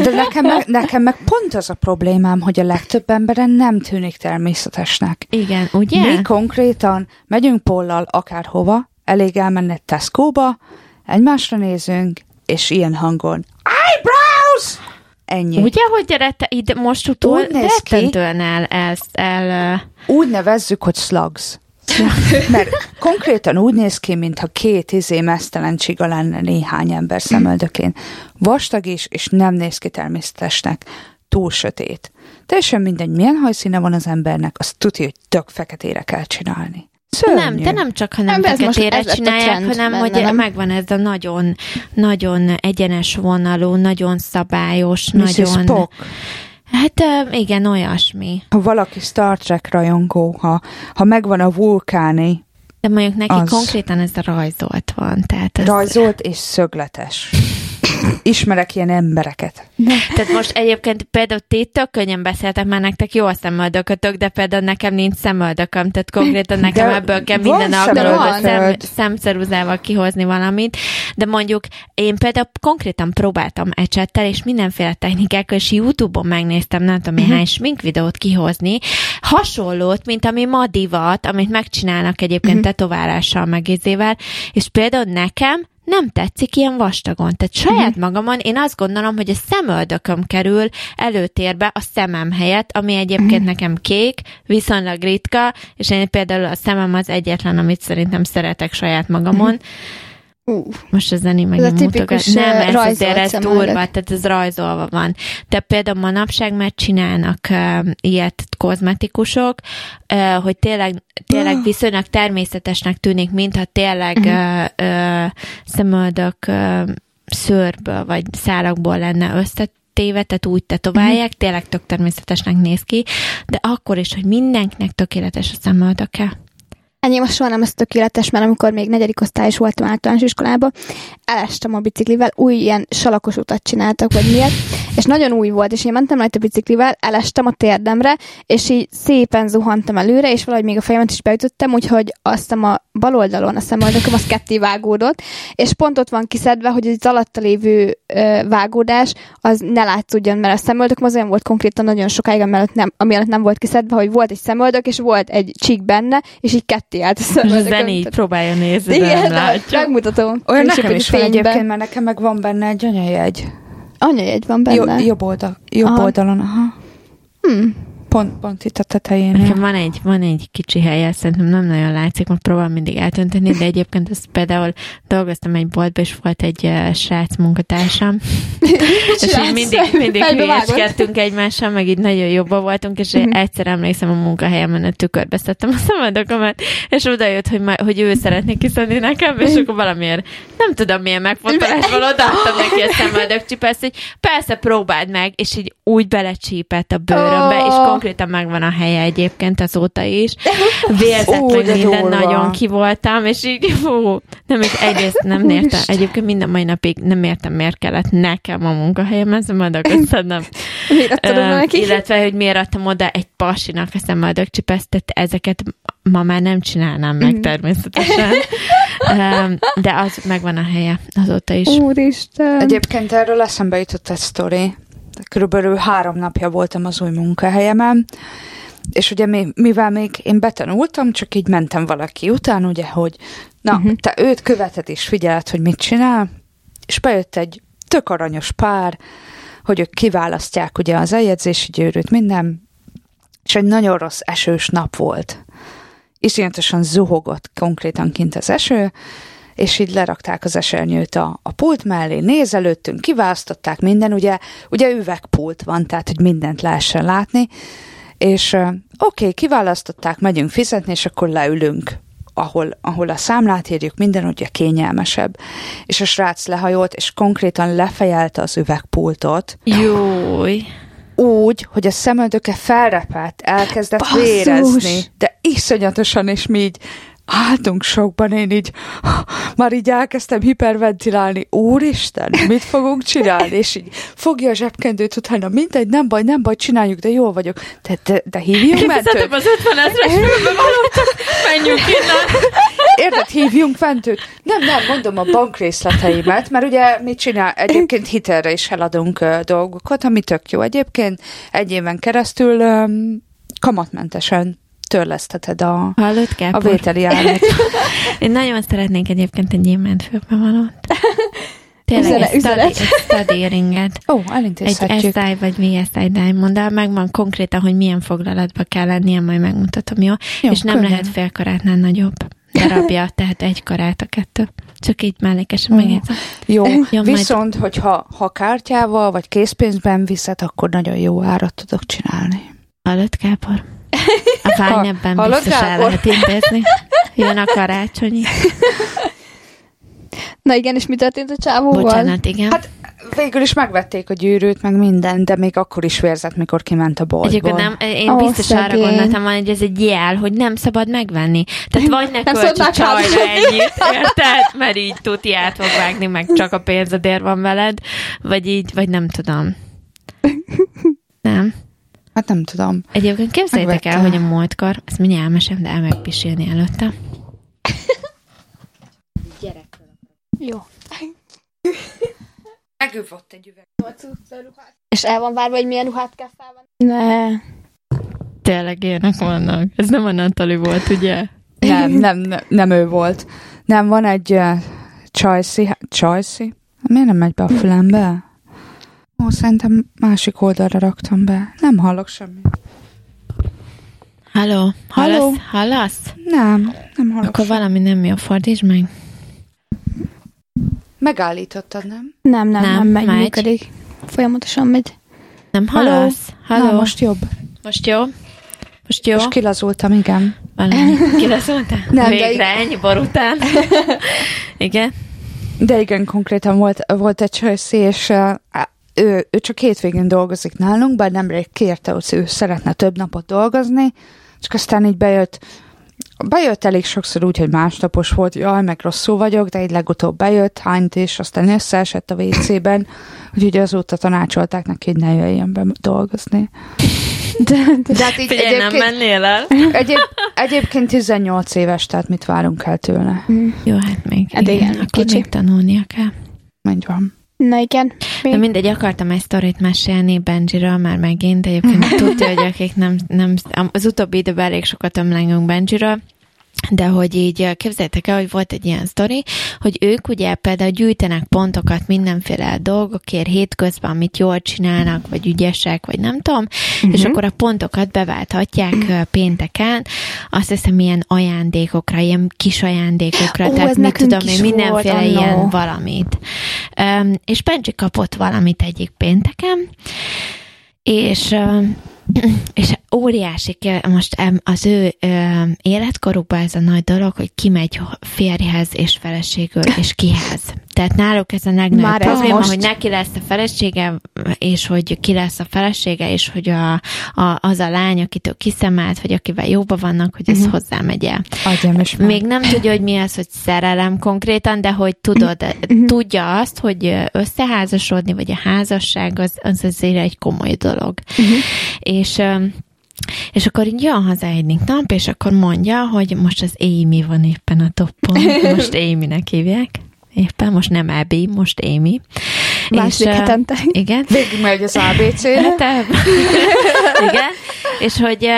De nekem meg, nekem meg pont az a problémám, hogy a legtöbb emberen nem tűnik természetesnek. Igen, ugye? Mi konkrétan megyünk pollal akárhova, elég elmenni egy Tesco-ba, egymásra nézünk, és ilyen hangon Eyebrows! Ennyi. Ugye, hogy rette, ide most utól rettentően el, el, el, Úgy nevezzük, hogy slugs. Mert konkrétan úgy néz ki, mintha két izé mesztelen csiga lenne néhány ember szemöldökén. Vastag is, és nem néz ki természetesnek. Túl sötét. Teljesen mindegy, milyen hajszíne van az embernek, azt tudja, hogy tök feketére kell csinálni. Szörnyű. nem, de nem csak, ha nem, feketére csinálják, hanem benne, hogy nem? megvan ez a nagyon, nagyon egyenes vonalú, nagyon szabályos, Mrs. nagyon... Spock. Hát igen, olyasmi. Ha valaki Star Trek rajongó, ha, ha megvan a vulkáni, De mondjuk neki Az. konkrétan ez a rajzolt van. Tehát ez, rajzolt és szögletes. Ismerek ilyen embereket. Tehát most egyébként például ti tök könnyen beszéltek, mert nektek jó a szemöldökötök, de például nekem nincs szemöldököm, tehát konkrétan nekem De ebből kell minden alkalommal szem, szemszerúzával kihozni valamit, de mondjuk én például konkrétan próbáltam ecsettel, és mindenféle technikákkal, és YouTube-on megnéztem, nem tudom, néhány smink videót kihozni, hasonlót, mint ami ma divat, amit megcsinálnak egyébként tetoválással, meg izével, és például nekem nem tetszik ilyen vastagon. Tehát saját magamon én azt gondolom, hogy a szemöldököm kerül előtérbe a szemem helyett, ami egyébként nekem kék, viszonylag ritka, és én például a szemem az egyetlen, amit szerintem szeretek saját magamon. Most a zené meg Ez a nem tipikus, mutogat. Nem, ez azért ez durva, tehát ez rajzolva van. De például manapság már csinálnak uh, ilyet kozmetikusok, uh, hogy tényleg, tényleg Ah. viszonylag természetesnek tűnik, mintha tényleg Mhm. uh, uh, szemöldök uh, szőrből vagy szálakból lenne összetéve, tehát úgy tetoválják, Mhm. tényleg tök természetesnek néz ki, de akkor is, hogy mindenkinek tökéletes a szemöldöke. Most soha nem ez tökéletes, mert amikor még negyedik osztályos voltam általános iskolában, elestem a biciklivel, új ilyen salakos utat csináltak, vagy miért, és nagyon új volt, és én mentem rajta biciklivel, elestem a térdemre, és így szépen zuhantam előre, és valahogy még a fejemet is beütöttem, úgyhogy azt a bal oldalon a szemöldököm az ketté vágódott, és pont ott van kiszedve, hogy az alatta lévő ö, vágódás az ne látszódjon, mert a szemöldököm az olyan volt konkrétan nagyon sokáig, amellett nem, amellett nem volt kiszedve, hogy volt egy szemöldök, és volt egy csík benne, és így ketté állt a szemöldököm. Zeni így próbálja nézni, de Igen, nem látja. megmutatom. Olyan nekem egy is van egyébként, mert nekem meg van benne egy anyajegy. Anyajegy van benne. jobb, oldal, jobb Aha. oldalon, aha. Hmm. Pont, pont itt a tetején. Nekem van egy, van egy kicsi helye, szerintem nem nagyon látszik, mert próbálom mindig eltönteni, de egyébként az például dolgoztam egy boltba, és volt egy uh, srác munkatársam, és így mindig, mindig hülyeskedtünk egymással, meg így nagyon jobban voltunk, és Mhm. én egyszer emlékszem a munkahelyemen, a tükörbe szedtem a szemedokomat, és oda jött, hogy, ma, hogy ő szeretné kiszedni nekem, és akkor valamiért nem tudom milyen megfontolásból odaadtam neki a szemöldökcsipeszt, hogy persze próbáld meg, és így úgy belecsípett a bőrömbe, és konkrétan megvan a helye egyébként azóta is. De minden, durva. nagyon ki voltam, és így fú, nem is egyrészt nem értem. Egyébként minden mai napig nem értem, miért kellett nekem a adtad oda Ö, neki? illetve, hogy miért adtam oda egy pasinak a szemöldökcsipesztet, ezeket ma már nem csinálnám meg Mhm. természetesen. De az megvan a helye azóta is. Úristen. Egyébként erről eszembe jutott egy sztori. Körülbelül három napja voltam az új munkahelyemen, és ugye mi, mivel még én betanultam, csak így mentem valaki után, ugye, hogy na, Mhm. te őt követed és figyeled, hogy mit csinál, és bejött egy tök aranyos pár, hogy ők kiválasztják ugye az eljegyzési gyűrűt, minden, és egy nagyon rossz esős nap volt. Iszonyatosan zuhogott konkrétan kint az eső, és így lerakták az esernyőt a, a pult mellé, nézelődtünk, kiválasztották minden, ugye, ugye üvegpult van, tehát hogy mindent lehessen látni, és oké, okay, kiválasztották, megyünk fizetni, és akkor leülünk, ahol, ahol a számlát írjuk, minden ugye kényelmesebb. És a srác lehajolt, és konkrétan lefejelte az üvegpultot, Júj. úgy, hogy a szemöldöke felrepett, elkezdett Basszus! vérezni, de iszonyatosan, és mi így álltunk sokban, én így már így elkezdtem hiperventilálni, úristen, mit fogunk csinálni? És így fogja a zsebkendőt utána, mindegy, nem baj, nem baj, csináljuk, de jól vagyok. De, de, de hívjunk mentőt? Az 50 ezres menjünk innen. Érted, hívjunk mentőt? Nem, nem, mondom a bankrészleteimet, mert ugye mit csinál? Egyébként hitelre is eladunk uh, dolgokat, ami tök jó. Egyébként egy éven keresztül um, kamatmentesen törleszteted a, a vételi árat. Én nagyon szeretnék egyébként egy gyémánt főbevalót. Tényleg Üzele- egy study, üzenet. egy study ringet. Ó, Egy elintézhetjük. SI vagy VSI Diamond, de megvan konkrétan, hogy milyen foglalatba kell lennie, majd megmutatom, jó? Jó, És nem könnyen. lehet fél karátnál nagyobb darabja, tehát egy karát a kettő. Csak így mellékesen Ó. megjegyzem. Jó, Jó, majd- viszont, hogyha ha kártyával vagy készpénzben viszed, akkor nagyon jó árat tudok csinálni. Hallott, Kápor? A Ványebben hallod, biztos el lehet intézni. Jön a karácsonyi. Na igen, és mi történt a csávóval? Bocsánat, igen. Hát végül is megvették a gyűrűt, meg minden, de még akkor is vérzett, mikor kiment a boltból. Egyébként nem, én Ó, biztos arra szegény. gondoltam, hogy ez egy jel, hogy nem szabad megvenni. Tehát vagy ne költs a csajra ennyit, érted? Mert így tuti át fog vágni, meg csak a pénzedér van veled, vagy így, vagy nem tudom. Nem. Hát nem tudom. Egyébként képzeljétek el, hogy a múltkor, ezt mindjárt elmesem, de el meg pisilni előtte. Jó. Megüvott egy üveg. És el van várva, hogy milyen ruhát kell felvenni? Ne. Tényleg ilyenek vannak. Ez nem a Natali volt, ugye? Nem, nem, nem, nem ő volt. Nem, van egy uh, Csajci, Csajci? Miért nem megy be a fülembe? Ó, szerintem másik oldalra raktam be. Nem hallok semmit. Halló? Halló? Hallasz? Hallasz? Nem, nem hallok Akkor semmit. valami nem jó, fordítsd meg. Megállítottad, nem? Nem, nem, Nem, nem, megy, megy. működik. Folyamatosan megy. Nem hallasz? Halló? Na, most jobb. Most jó? Most jó? Most kilazultam, igen. Valami. Kileszóltál? Nem, de Végre, igen. ennyi bor után. Igen? De igen, konkrétan volt, volt egy Csajci, és uh, ő, ő csak hétvégén dolgozik nálunk, bár nemrég kérte, hogy ő szeretne több napot dolgozni, csak aztán így bejött, bejött elég sokszor úgy, hogy másnapos volt, jaj, meg rosszul vagyok, de így legutóbb bejött, hányt, és aztán összeesett a WC-ben, úgyhogy azóta tanácsolták neki, hogy ne jöjjön be dolgozni. De, de, De hát így Figyelj, nem mennél el? egyéb, egyébként 18 éves, tehát mit várunk el tőle? Jó, hát még. Hát igen, akkor kicsi. még tanulnia kell. Így van. Na igen. De Mi? mindegy, akartam egy sztorit mesélni Benjiről már megint, egyébként tudja, hogy akik nem, nem, az utóbbi időben elég sokat ömlengünk Benjiről, de hogy így képzeljétek el, hogy volt egy ilyen sztori, hogy ők ugye például gyűjtenek pontokat mindenféle dolgokért hétközben, amit jól csinálnak, vagy ügyesek, vagy nem tudom, uh-huh. és akkor a pontokat beválthatják uh-huh. pénteken, azt hiszem ilyen ajándékokra, ilyen kis ajándékokra, Ó, tehát mit tudom én, mindenféle volt ilyen annó. valamit. Um, és Benji kapott valamit egyik pénteken, és um, és óriási, most az ő életkorukban ez a nagy dolog, hogy kimegy férjhez és feleségül, és kihez. Tehát náluk ez a legnagyobb Már probléma, most- hogy neki lesz a felesége, és hogy ki lesz a felesége, és hogy a, a, az a lány, akitől kiszemelt, vagy akivel jóba vannak, hogy ez Mhm. uh-huh. hozzá megy el. Még nem tudja, hogy mi az, hogy szerelem konkrétan, de hogy tudod, tudja azt, hogy összeházasodni, vagy a házasság az, az azért egy komoly dolog. És öm, és akkor így jön haza egyik nap, és akkor mondja, hogy most az Amy van éppen a toppon. Most Amy-nek hívják. Éppen, most nem Abby, most Amy. Második ö, hetente. Igen. Végig megy az ABC-re. Hát, Igen. És hogy,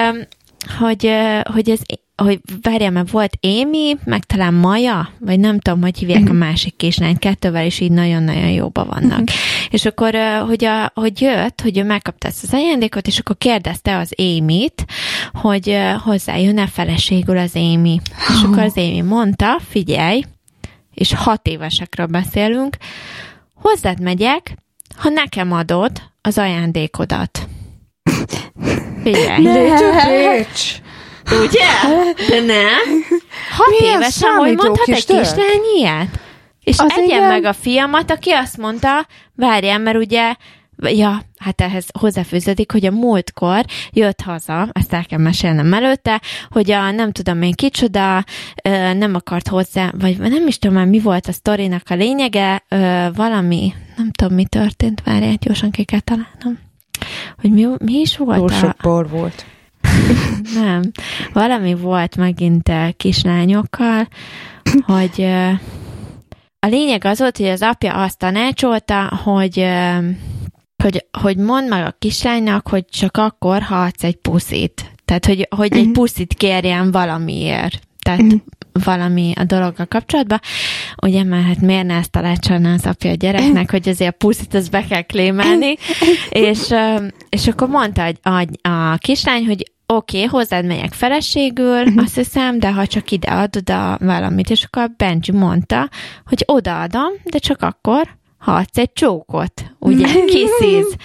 hogy, hogy ez hogy várjál, mert volt Amy, meg talán Maja, vagy nem tudom, hogy hívják a másik kislányt, kettővel is így nagyon-nagyon jóba vannak. És akkor, hogy, a, hogy jött, hogy ő megkapta ezt az ajándékot, és akkor kérdezte az Amy-t, hogy hozzájön-e feleségül az Amy. És akkor az Amy mondta, figyelj, és hat évesekről beszélünk, hozzád megyek, ha nekem adod az ajándékodat. Figyelj. Légy. Ugye? De nem. Hat Milyen évesen, hogy mondhat kis egy kislány ilyet? És Az egyen igen. meg a fiamat, aki azt mondta, várjál, mert ugye, ja, hát ehhez hozzáfűződik, hogy a múltkor jött haza, ezt el kell mesélnem előtte, hogy a nem tudom én kicsoda, nem akart hozzá, vagy nem is tudom már mi volt a sztorinak a lényege, valami, nem tudom mi történt, várjál, gyorsan ki kell találnom. Hogy mi, mi is volt Túl sok bor volt. Nem. Valami volt megint kislányokkal, hogy a lényeg az volt, hogy az apja azt tanácsolta, hogy, hogy, hogy mondd meg a kislánynak, hogy csak akkor, ha adsz egy puszit. Tehát, hogy, hogy egy Mhm. puszit kérjen valamiért. Tehát Mhm. valami a dologgal kapcsolatban. Ugye, mert hát miért ne ezt tanácsolna az apja a gyereknek, hogy azért a puszit az be kell klémelni, és, és akkor mondta a, a, a kislány, hogy oké, okay, hozzád megyek feleségül, Mhm. azt hiszem, de ha csak ide adod a valamit, és akkor Benji mondta, hogy odaadom, de csak akkor, ha adsz egy csókot, ugye, kiszíz,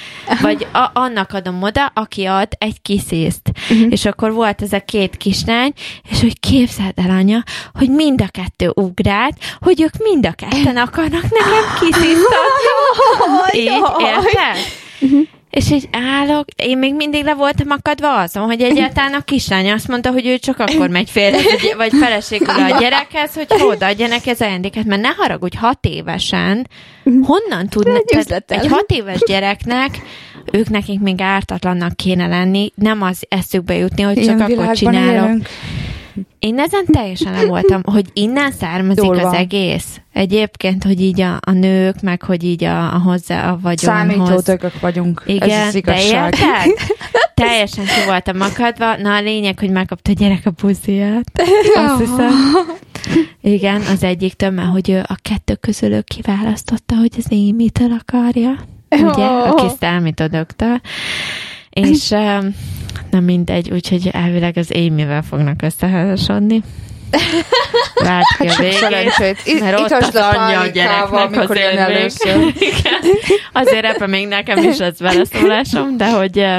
vagy a, annak adom oda, aki ad egy kiszízt. Mhm. És akkor volt ez a két kislány, és hogy képzeld el, anya, hogy mind a kettő ugrált, hogy ők mind a ketten akarnak nekem kiszízt adni. Így, érted? És így állok, én még mindig le voltam akadva azon, hogy egyáltalán a kislány azt mondta, hogy ő csak akkor megy félre, vagy feleségül a gyerekhez, hogy odaadja neki az ajándéket, mert ne haragudj, hat évesen, honnan tudna, Egy egy hat éves gyereknek, ők nekik még ártatlannak kéne lenni, nem az eszükbe jutni, hogy csak Ilyen akkor csinálok. élünk. Én ezen teljesen nem voltam, hogy innen származik Durva. az egész. Egyébként, hogy így a, a nők, meg hogy így a, a hozzá a vagyonhoz. Számítódögök vagyunk. Igen, Ez az igazság. érted? Teljesen ki voltam akadva. Na a lényeg, hogy megkapta a gyerek a pusziját. Azt hiszem. Igen, az egyiktől, mert hogy ő a kettő közül ő kiválasztotta, hogy az Émitől akarja. Ugye? Aki számítódöktől. És um, nem mindegy, úgyhogy elvileg az Amy-vel fognak összeházasodni. Lát ki a Sok végét. szerencsét. I- Mert ott itasd az anyja a gyereknek mikor az jön először. Igen. Azért ebben még nekem is lesz beleszólásom, de hogy eh,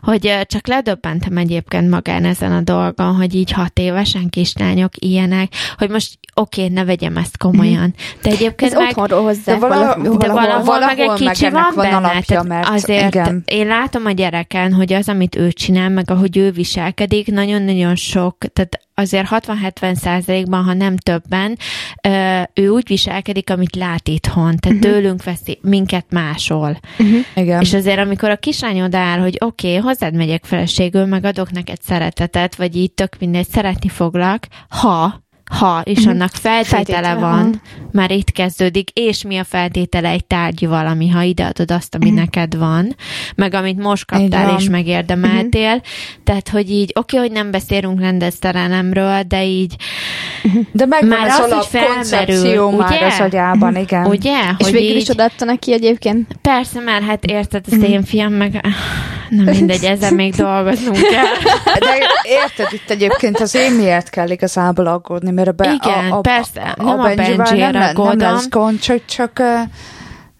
hogy csak ledöbbentem egyébként magán ezen a dolgon, hogy így hat évesen kislányok ilyenek, hogy most oké, okay, ne vegyem ezt komolyan. De egyébként Ez meg, otthonról hozzá. De valahol- valahol, de valahol, meg egy kicsi ennek van, van benne. alapja, mert azért igen. én látom a gyereken, hogy az, amit ő csinál, meg ahogy ő viselkedik, nagyon-nagyon sok, tehát azért 60-70 százalékban, ha nem többen, ő úgy viselkedik, amit lát itthon. Tehát uh-huh. tőlünk veszi, minket másol. Igen. És azért, amikor a kislány odaáll, hogy oké, okay, hozzád megyek feleségül, meg adok neked szeretetet, vagy így tök mindegy, szeretni foglak, ha ha, és Mhm. annak feltétele, Feltétele van, van. már itt kezdődik, és mi a feltétele egy tárgyi valami, ha ideadod azt, ami Mhm. neked van, meg amit most kaptál és megérdemeltél, tehát, hogy így, oké, hogy nem beszélünk rendezterelemről, de így, De megvan Már az az, hogy felmerül, már ugye? az agyában, igen. ugye, És hogy végül így, is odaadta neki egyébként. persze már, hát érted, Mhm. ezt én fiam, meg nem mindegy, ezzel még dolgoznunk kell. De érted, itt egyébként az én miért kell igazából aggódni, mert a, be, Igen, a, a, persze, nem a Benjivel nem, nem lesz gond, csak, csak,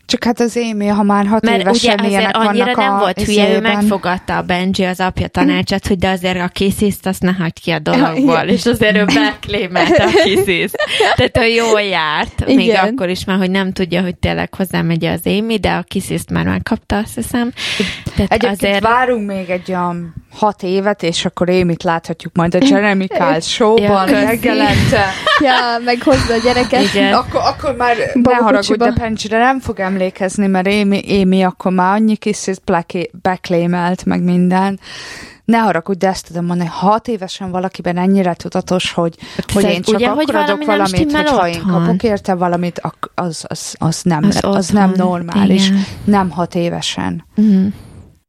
csak hát az Émi, ha már hat Mert ugye évesen azért annyira nem a volt hülye, ő megfogadta a Benji az apja tanácsát, hogy de azért a kisziszt azt ne hagyd ki a dologból, és azért ő beklémelte a kisziszt. Tehát ő jól járt, még Igen. akkor is már, hogy nem tudja, hogy tényleg hozzámegy az Émi, de a kisziszt már megkapta, azt hiszem. Tehát Egyébként azért... várunk még egy olyan hat évet, és akkor Émit láthatjuk majd a Jeremy Kyle show-ban Ja, köszi. megjelente. Ja, meg hozza a gyereket. Igen. Akkor, akkor már ne Babakocsiba. haragudj, de Benjire nem fog emlékezni, mert Émi, Émi akkor már annyi kis beklémelt, meg minden. Ne haragudj, de ezt tudom mondani, hat évesen valakiben ennyire tudatos, hogy, hogy én csak ugye, akkor hogy adok valami valamit, hogyha én kapok érte valamit, az, az, az, nem, Az az, nem normális. igen. Nem hat évesen. Mm.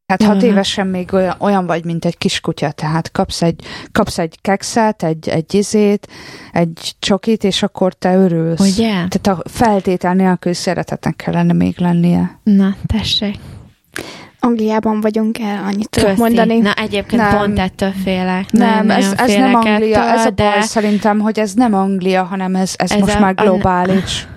Hát hat Jól. évesen még olyan, olyan vagy, mint egy kiskutya, tehát kapsz egy, kapsz egy kekszet, egy, egy izét, egy csokit, és akkor te örülsz. Ugye? Tehát a feltétel nélkül szeretetnek kellene még lennie. Na, tessék. Angliában vagyunk el, annyit tudok Köszi. mondani. Na, egyébként Nem. pont ettől félek. Nem, Nagyon ez, ez nem Anglia, ettől, ez a de... baj szerintem, hogy ez nem Anglia, hanem ez, ez, Ez most a- már a- globális. E-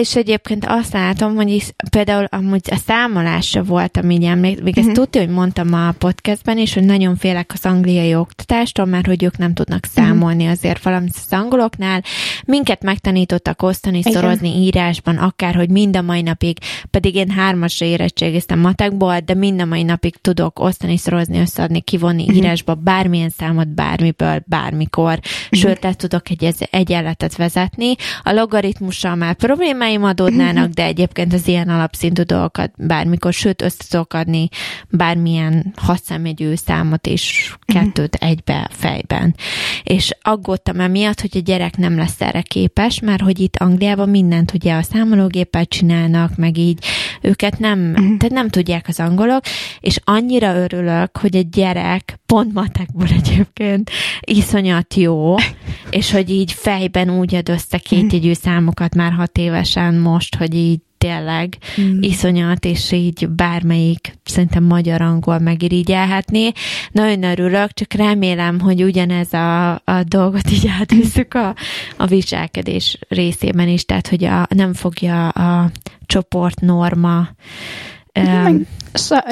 És egyébként azt látom, hogy is, például amúgy a számolásra voltam így emlék, még ezt Mhm. tudja, hogy mondtam a podcastben is, hogy nagyon félek az angliai oktatástól, mert hogy ők nem tudnak számolni azért valamit az angoloknál. Minket megtanítottak osztani, Igen. szorozni írásban, akár, hogy mind a mai napig, pedig én hármasra érettségiztem matekból, de mind a mai napig tudok osztani, szorozni, összeadni, kivonni Mhm. írásba bármilyen számot, bármiből, bármikor. Sőt, le tudok egy egyenletet vezetni. A logaritmussal már problémáim adódnának, de egyébként az ilyen alapszintű dolgokat bármikor, sőt, össze tudok adni bármilyen hatszámjegyű számot is kettőt egybe fejben. És aggódtam emiatt, hogy a gyerek nem lesz erre képes, mert hogy itt Angliában mindent ugye a számológéppel csinálnak, meg így őket nem, tehát nem tudják az angolok, és annyira örülök, hogy a gyerek pont matekból egyébként iszonyat jó, és hogy így fejben úgy ad össze kétjegyű számokat már hat évesen most, hogy így tényleg Mm. iszonyat, és így bármelyik szerintem magyar-angol megirigyelhetné. Nagyon örülök, csak remélem, hogy ugyanez a, a dolgot így átvisszük a, a viselkedés részében is, tehát hogy a, nem fogja a csoportnorma Meg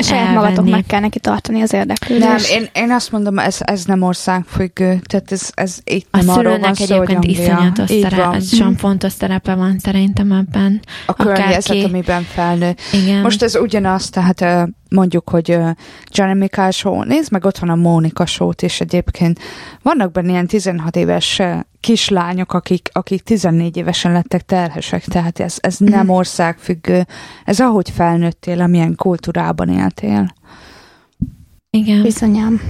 saját magatok elvenni. meg kell neki tartani az érdeklődést. Nem, én, én azt mondom, ez, ez nem országfüggő, tehát ez, ez itt a nem arról van szó, egyébként iszonyatos Így szerep, van. ez sem fontos szerepe van szerintem ebben. A környezet, amiben felnő. Igen. Most ez ugyanaz, tehát mondjuk, hogy ö, Jeremy Kyle show, nézd meg, ott van a Mónika show és egyébként vannak benne ilyen 16 éves kislányok, akik, akik 14 évesen lettek terhesek, tehát ez, ez nem országfüggő, ez ahogy felnőttél, amilyen kultúrában éltél. Igen. Bizonyám.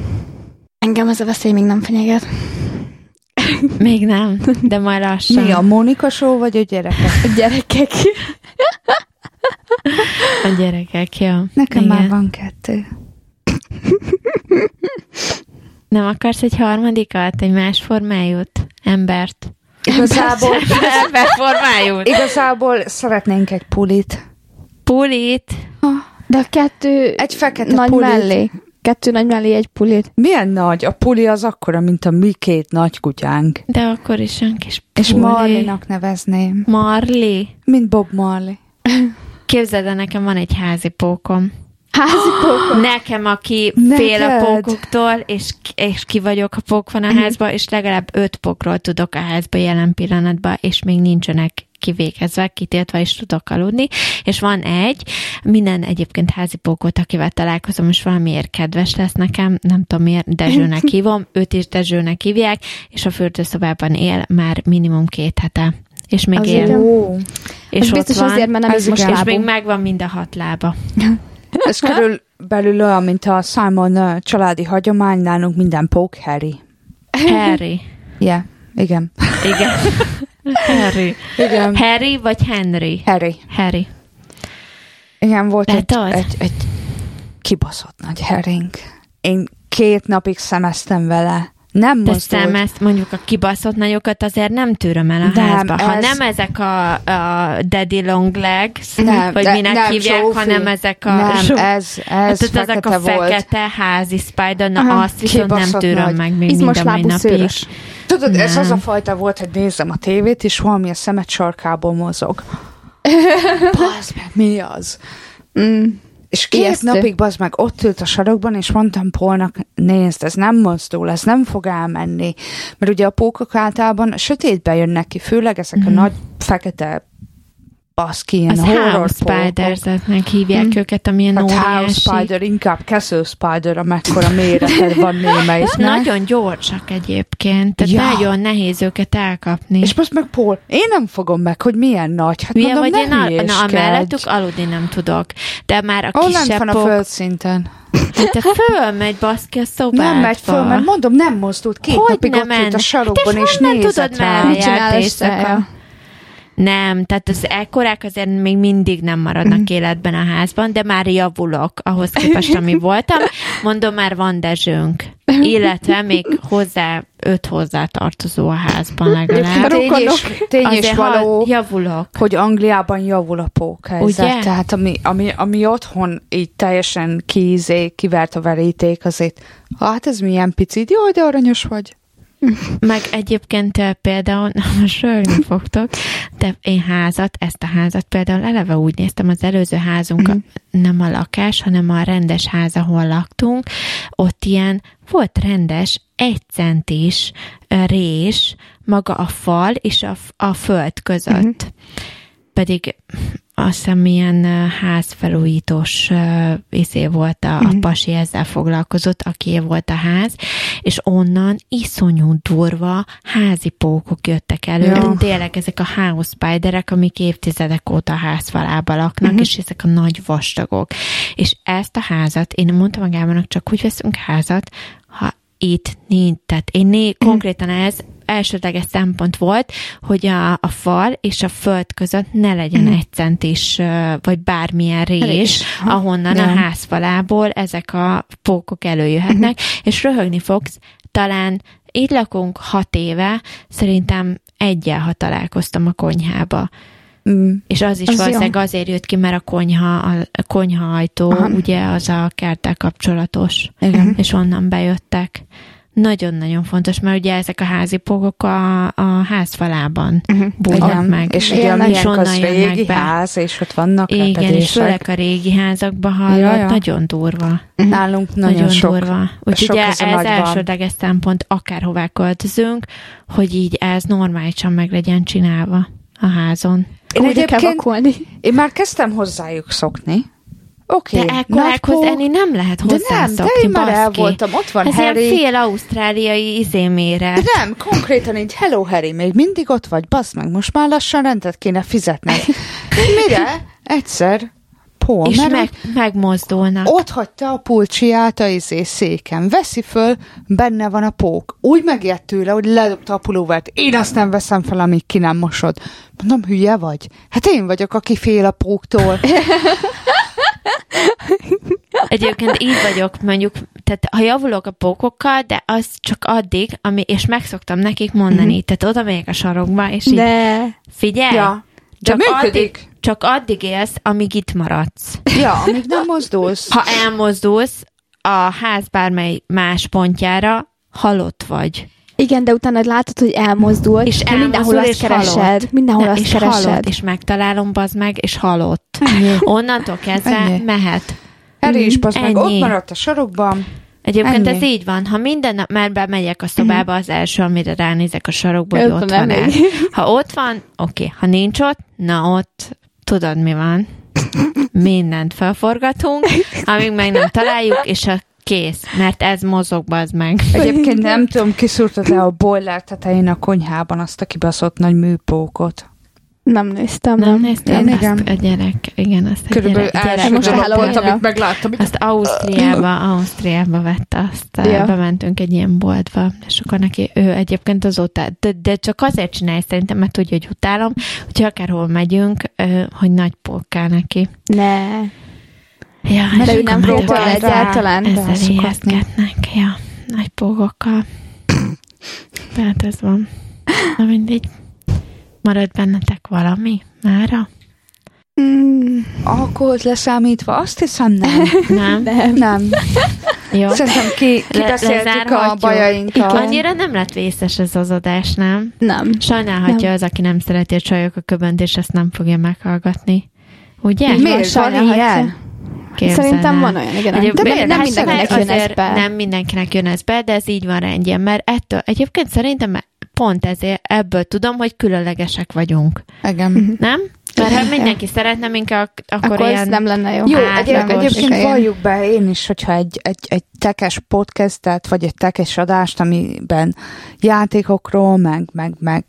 Engem ez a veszély még nem fenyeget. Még nem, de majd lassan. Mi a Mónika show, vagy a gyerekek? A gyerekek. A gyerekek, jó. Nekem Igen. már van kettő. Nem akarsz egy harmadikat, egy más formájút? Embert? Igazából, Ember formájút? igazából szeretnénk egy pulit. Pulit? De a kettő Egy fekete nagy pulit. mellé. Kettő nagy mellé egy pulit. Milyen nagy? A puli az akkora, mint a mi két nagy kutyánk. De akkor is olyan kis puli. És Marlinak nevezném. Marli? Mint Bob Marley. Képzeld el, nekem van egy házi pókom. Házi pókon. Nekem, aki Neked? fél a pókoktól, és, és ki vagyok, a pók van a házba, és legalább öt pókról tudok a házba jelen pillanatban, és még nincsenek kivégezve, kitiltva, és tudok aludni. És van egy, minden egyébként házi pókot, akivel találkozom, és valamiért kedves lesz nekem, nem tudom miért, Dezsőnek hívom, őt is Dezsőnek hívják, és a fürdőszobában él már minimum két hete. És még Azért él. Ó, És ott biztos van, azért, mert nem is most igen. és még megvan mind a hat lába. ez körülbelül olyan, mint a Simon családi hagyomány, nálunk minden pók Harry. Harry. Yeah. igen. Igen. Harry. Igen. Harry vagy Henry? Harry. Harry. Igen, volt egy, az? egy, egy kibaszott nagy herring. Én két napig szemeztem vele. Nem mozdult. ezt mondjuk a kibaszott nagyokat azért nem tűröm el a Nem, házba. Ha ez- nem ezek a, a daddy long legs, Nem, vagy de- minek nem, hívják, Zsófi. hanem ezek a... Nem, zsó- ez, ez Hát ezek a volt. fekete házi spider, na Aha, azt viszont nem tűröm nagy. meg még mind Izmos a mai napig. szőrös. Tudod, ez Nem. az a fajta volt, hogy nézem a tévét, és valami a szemet sarkából mozog. Bazd meg, mi az? Mm. És két Ijesztő. napig bazd meg ott ült a sarokban, és mondtam Polnak, nézd, ez nem mozdul, ez nem fog elmenni. Mert ugye a pókok általában a sötétben jönnek ki, főleg ezek Mhm. a nagy fekete baszki, ilyen Az horror house spidersnek hívják Mm. őket, amilyen Hát house óriási. spider, inkább castle spider, amekkora méreted van némelyiknek. Nagyon gyorsak egyébként, tehát Ja. nagyon nehéz őket elkapni. És most meg Paul, én nem fogom meg, hogy milyen nagy. Hát Hülye mondom, vagy ne én, a, na, a hülyéskedj. mellettük aludni nem tudok. De már a kisebb van a földszinten. hát te fölmegy baszki a szobádba. Nem megy föl, mert mondom, nem mozdult. Két Hogy napig nem ott ült a sarokban, Hát és és honnan nézett tudod rá. Mit csinál éjszaka? Nem, tehát az ekkorák azért még mindig nem maradnak életben a házban, de már javulok ahhoz képest, ami voltam. Mondom, már van dezsőnk. Illetve még hozzá, öt hozzá tartozó a házban legalább. Tény és, tény és való, javulok. hogy Angliában javul a pókhelyzet. Ugye? Tehát ami, ami, ami otthon így teljesen kízé, kivert a veríték, azért, hát ez milyen picit, jó, de aranyos vagy. Meg egyébként eh, például, most rögni fogtok, de én házat, ezt a házat például eleve úgy néztem, az előző házunk mm. nem a lakás, hanem a rendes ház, ahol laktunk, ott ilyen volt rendes, egy centis eh, rés, maga a fal és a, a föld között. Mm. Pedig azt hiszem ilyen házfelújítós izé volt a, a Mhm. pasi ezzel foglalkozott, aki volt a ház, és onnan iszonyú durva házi pókok jöttek elő. Ja. Tényleg ezek a house spiderek, amik évtizedek óta a házfalába laknak, Mhm. és ezek a nagy vastagok. És ezt a házat, én mondtam a Gábornak, csak úgy veszünk házat, ha itt nincs, tehát én né, Mhm. konkrétan ez elsődleges szempont volt, hogy a, a fal és a föld között ne legyen Mhm. egy centis, vagy bármilyen rés, Rés. Ahonnan Ja. a házfalából ezek a pókok előjöhetnek, és röhögni fogsz, talán így lakunk hat éve, szerintem egyel, ha találkoztam a konyhába. Mm. És az is Az valószínűleg azért jött ki, mert a konyha, a, a konyha ajtó, Aha. ugye az a kerttel kapcsolatos, Igen. és onnan bejöttek. Nagyon-nagyon fontos, mert ugye ezek a házi pókok a, a házfalában Uh-huh. bújnak meg. És ugye és milyen onnan az jönnek régi be. ház, és ott vannak Igen, és főleg a régi házakban hallott, Ja, ja. nagyon durva. Nálunk nagyon, Nagyon, sok. durva. Úgyhogy sok ez, a elsődleges szempont, akárhová költözünk, hogy így ez normálisan meg legyen csinálva a házon. Én Úgy kell egyébként, vakulni. én már kezdtem hozzájuk szokni. Oké, De ekkorákhoz enni nem lehet De nem, de hozzászokni, én már el voltam, ott van Ez ilyen Harry. fél ausztráliai izémére. De nem, konkrétan így, hello Harry, még mindig ott vagy, basz meg, most már lassan rendet kéne fizetned. Mire? Egyszer, Paul, És mert meg, megmozdulnak. ott hagyta a pulcsiát a izé széken. Veszi föl, benne van a pók. Úgy megijedt tőle, hogy ledobta a pulóvert. Én azt nem veszem fel, amíg ki nem mosod. Mondom, hülye vagy? Hát én vagyok, aki fél a póktól. Egyébként így vagyok, mondjuk, tehát ha javulok a pókokkal, de az csak addig, ami, és megszoktam nekik mondani, Mhm. tehát oda megyek a sarokba, és így De figyelj, ja, de csak működik. addig, csak addig élsz, amíg itt maradsz. Ja, amíg nem mozdulsz. Ha elmozdulsz a ház bármely más pontjára, halott vagy. Igen, de utána látod, hogy elmozdult, És mindenhol elmozdul, azt és keresed. halott. Mindenhol Ne, azt és keresed. halott, és megtalálom, bazd meg, és halott. Ennyi. Onnantól kezdve Ennyi. mehet. Harry is basz meg, Ennyi. ott maradt a sarokban. Egyébként Ennyi. ez így van. Ha minden nap, mert bemegyek a szobába, az első, amire ránézek a sarokba, hogy Ott van elég. Ha ott van, oké. Ha nincs ott, na ott tudod, mi van. Mindent felforgatunk, amíg meg nem találjuk, és a kész. Mert ez mozog, az meg. Egyébként nem tudom, kiszúrtad-e a boiler tetején a konyhában azt a kibaszott nagy műpókot. Nem néztem. Nem néztem? Én Azt igen. a gyerek, igen, azt a Körülbelül gyerek, gyerek első most a volt, amit megláttam. Azt Ausztriába, Ausztriába vette, azt Ja. ja. bementünk egy ilyen boltba, és akkor neki ő egyébként azóta, de, de csak azért csinálja szerintem, mert tudja, hogy utálom, hogy akárhol megyünk, ö, hogy nagy pókál neki. Ne. Ja, Mert ő nem próbál egyáltalán rászokatni. ijesztgetnek, ja, nagy pókokkal. Tehát ez van. Na mindegy. Marad bennetek valami mára? Mm, Alkoholt leszámítva, azt hiszem nem. Nem? nem. Nem. Jó. Szerintem ki, kibeszéltük a bajainkat. Annyira nem lett vészes ez az adás, nem? Nem. Sajnálhatja Nem. az, aki nem szereti a csajok a köbönt, és ezt nem fogja meghallgatni. Ugye? Miért sajnálhatja. Képzeld Szerintem van olyan, igen. Egyéb- De nem, miért? nem Hát mindenkinek jön ez be. Nem mindenkinek jön ez be, de ez így van rendjén, mert ettől, egyébként szerintem pont ezért ebből tudom, hogy különlegesek vagyunk. Igen. Nem? Mert ha mindenki szeretne minket, akkor, Akkor ilyen... ez nem lenne jó. Jó, Hát, egyébként igen. valljuk be én is, hogyha egy, egy, egy tekes podcastet, vagy egy tekes adást, amiben játékokról, meg, meg, meg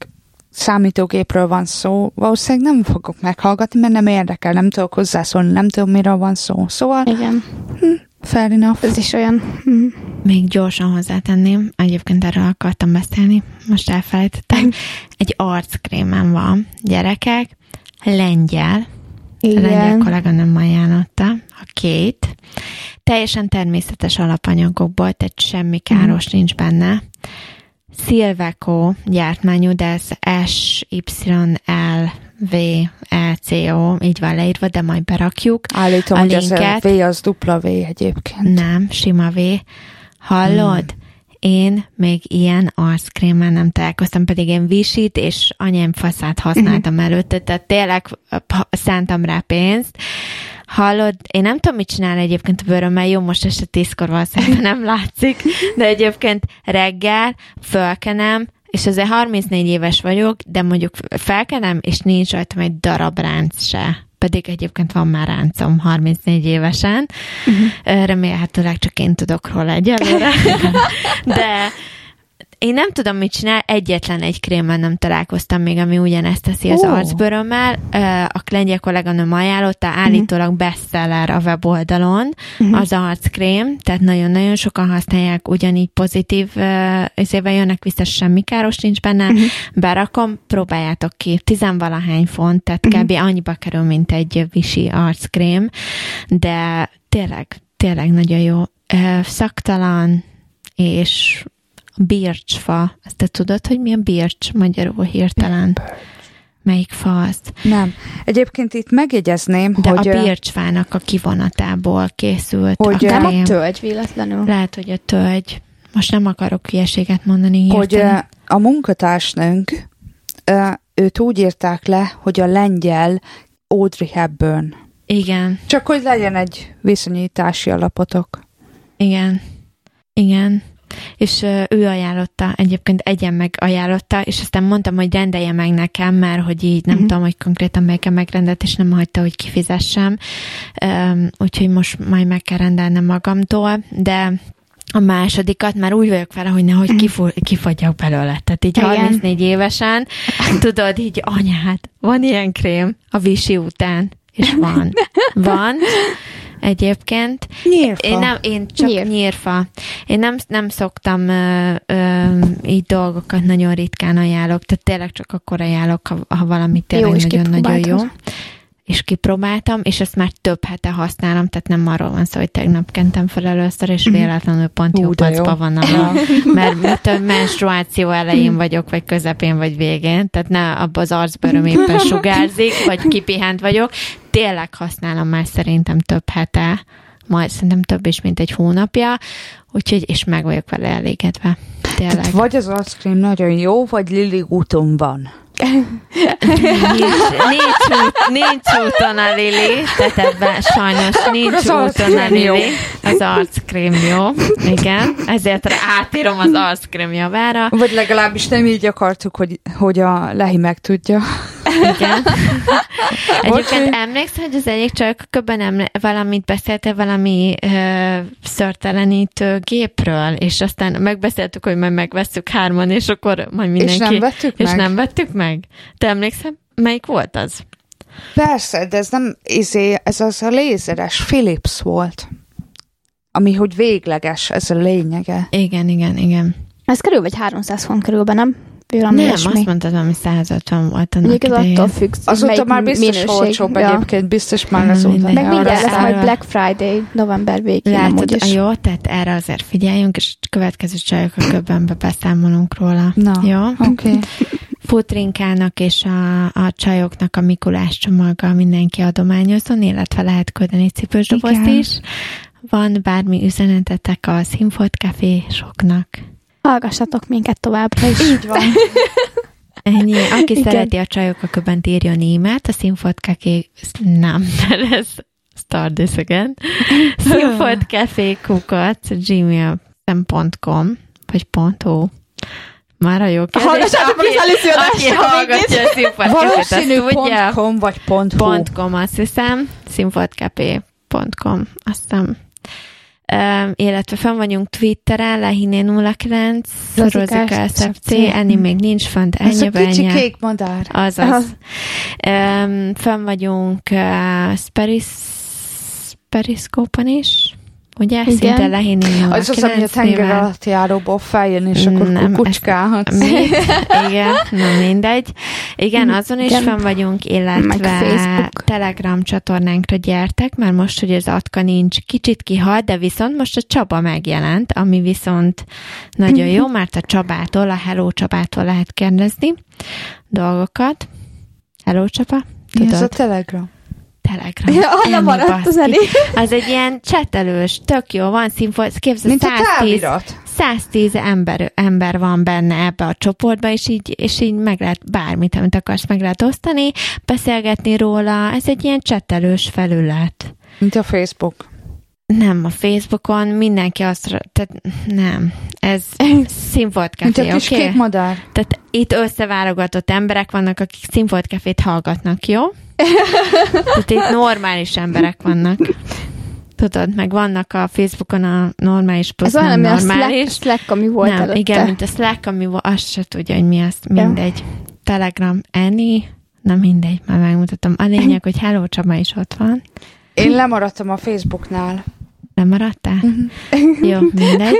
számítógépről van szó, valószínűleg nem fogok meghallgatni, mert nem érdekel, nem tudok hozzászólni, nem tudom, miről van szó. Szóval, Igen, fair enough. ez is olyan. Mm. Még gyorsan hozzátenném, egyébként erről akartam beszélni, most elfelejtettem. Egy arckrémem van, gyerekek, lengyel, a lengyel Igen. kolléganőm ajánlotta, a Kate. Teljesen természetes alapanyagokból, tehát semmi káros Mhm. nincs benne. Silveco gyártmányú, de ez S-Y-L-V-E-C-O, így van leírva, de majd berakjuk. Állítom, A hogy ez a linket. V az dupla V egyébként. Nem, sima V. Hallod? Én még ilyen arckrémmel nem találkoztam, pedig én visit és anyám faszát használtam előtte, tehát tényleg szántam rá pénzt. Hallod, én nem tudom, mit csinál egyébként a bőrömmel, jó, most este tízkor valószínűleg nem látszik, de egyébként reggel fölkenem, és azért 34 éves vagyok, de mondjuk felkenem, és nincs rajtam egy darab ránc se. Pedig egyébként van már ráncom 34 évesen. Uh-huh. Remélhetőleg csak én tudok róla egyelőre. De én nem tudom, mit csinál, egyetlen egy krémmel nem találkoztam még, ami ugyanezt teszi az Ó. arcbőrömmel. A lengyel kolléganőm ajánlotta, állítólag bestseller a weboldalon az arckrém, tehát nagyon-nagyon sokan használják, ugyanígy pozitív ö, izével jönnek vissza, semmi káros nincs benne. Berakom, próbáljátok ki, tizenvalahány font, tehát kb. annyiba kerül, mint egy visi arckrém, de tényleg, tényleg nagyon jó. Szaktalan, és bircsfa. Ezt te tudod, hogy mi a bircs magyarul hirtelen? Melyik fa az? Nem. Egyébként itt megjegyezném, De hogy... a bircsfának a kivonatából készült Hogy, a Nem a tölgy véletlenül. Lehet, hogy a tölgy. Most nem akarok hülyeséget mondani hogy hirtelen. ö, a munkatársnőnk, őt úgy írták le, hogy a lengyel Audrey Hepburn. Igen, Csak hogy legyen egy viszonyítási alapotok. igen, igen. És ő ajánlotta, egyébként egyen meg ajánlotta, és aztán mondtam, hogy rendelje meg nekem, mert hogy így nem Mhm. tudom, hogy konkrétan melyiken megrendelt, és nem hagyta, hogy kifizessem. Öm, úgyhogy most majd meg kell rendelnem magamtól, de a másodikat már úgy vagyok vele, hogy nehogy kifu- kifagyjak belőle. Tehát így Igen. 34 évesen, tudod, így anyád, van ilyen krém a visi után, és van. Van. Egyébként. Nyírfa. Én, nem, én csak Nyír. Nyír. nyírfa. Én nem, nem szoktam ö, ö, így dolgokat nagyon ritkán ajánlok, tehát tényleg csak akkor ajánlok, ha, ha valami tényleg és nagyon-nagyon jó. És kipróbáltam, és ezt már több hete használom, tehát nem arról van szó, hogy tegnap kentem fel először, és véletlenül pont jó pacba van a mert tudom, menstruáció elején vagyok, vagy közepén, vagy végén, tehát ne abba az arcbőröm éppen sugárzik, vagy kipihent vagyok. Tényleg használom már szerintem több hete, majd szerintem több is, mint egy hónapja, úgyhogy, és meg vagyok vele elégedve. Tényleg. Tehát vagy az arckrém nagyon jó, vagy Lili úton van. Nincs, nincs, út, nincs úton a Lili, tehát ebben sajnos nincs Az úton a. Lili. Az arckrém jó, igen. Ezért átírom az arckrém javára. Vagy legalábbis nem így akartuk, hogy, hogy a Lehi megtudja. Igen. Egyébként emlékszel, hogy az egyik csajok köbben emle- valamit beszélte valami ö, szörtelenítő gépről, és aztán megbeszéltük, hogy majd megvesszük hárman, és akkor majd mindenki... És nem vettük és meg? nem vettük meg? Te emlékszel? Melyik volt az? Persze, de ez nem, izé, ez az a lézeres Philips volt. Ami, hogy végleges, ez a lényege. Igen, igen, igen. Ez körül vagy 300 font körülben, nem? Valami Nem, ilyesmi. azt mondtad, ami 150 volt annak Mondjuk ez attól függ, hogy Azóta már biztos minőség. olcsóbb Ja. egyébként, biztos már Nem, azóta. Meg mindjárt lesz majd Black Friday november végén Látod, is. jó, tehát erre azért figyeljünk, és következő csajok a köbbenbe beszámolunk róla. Na, Jó? oké. Okay. Futrinkának és a, a csajoknak a Mikulás csomaggal mindenki adományozzon, illetve lehet küldeni cipősdobozt is. Van bármi üzenetetek a Színfolt Cafésoknak? Hallgassatok minket továbbra is. Így van. Ennyi. Aki Igen. szereti a csajok a köbent írjon e-mailt, a színfoldcafé... Nem, ez start this again. színfoldcafékukat gmail.com vagy .hu. Már a jó kérdés. Hallgassátok Aki- az adást, Aki ha hallgatja a. .com vagy .hu. .com azt hiszem, színfoldcafé.com, azt hiszem. Um, illetve fenn vagyunk Twitteren, Lehiné 09, Rozika SFC. Enni még nincs fönt, Ez a ennyi kicsi kék madár. Azaz. Um, fenn vagyunk uh, Speris, Periszkópon is, ugye? Igen. Szinte Lehiné 09 Az az, ami a tenger alatt járóból feljön, és akkor Nem, kukucskálhatsz. Igen, na mindegy. Igen, azon is Igen. fenn vagyunk, illetve Facebook. Telegram csatornánkra gyertek, mert most, hogy az Atka nincs, kicsit kihalt, de viszont most a Csaba megjelent, ami viszont nagyon jó, mert a Csabától, a Hello Csabától lehet kérdezni dolgokat. Hello Csaba? Mi ez a Tudod? Telegram? Telegram. Ja, Ennyi, maradt az elég. Az egy ilyen csetelős, tök jó, van színfolt, képzeld, Mint a 110 távirat. 110 ember, ember van benne ebbe a csoportba, és így, és így meg lehet bármit, amit akarsz, meg lehet osztani, beszélgetni róla. Ez egy ilyen csetelős felület. Mint a Facebook. Nem, a Facebookon mindenki azt, tehát nem, ez színfolt kis oké? kék Okay? madár. Tehát itt összeválogatott emberek vannak, akik színfolt cafét hallgatnak, jó? Tehát itt normális emberek vannak. Tudod, meg vannak a Facebookon a normális plusz Ez olyan, nem ami a normális. Slack, Slack, ami volt nem, előtte. igen, mint a Slack, ami volt, azt se tudja, hogy mi az, Ja. mindegy. Telegram, Annie, na mindegy, már megmutatom. A lényeg, hogy Hello Csaba is ott van. Én lemaradtam a Facebooknál. Nem maradtál? Mhm. Jó, mindegy.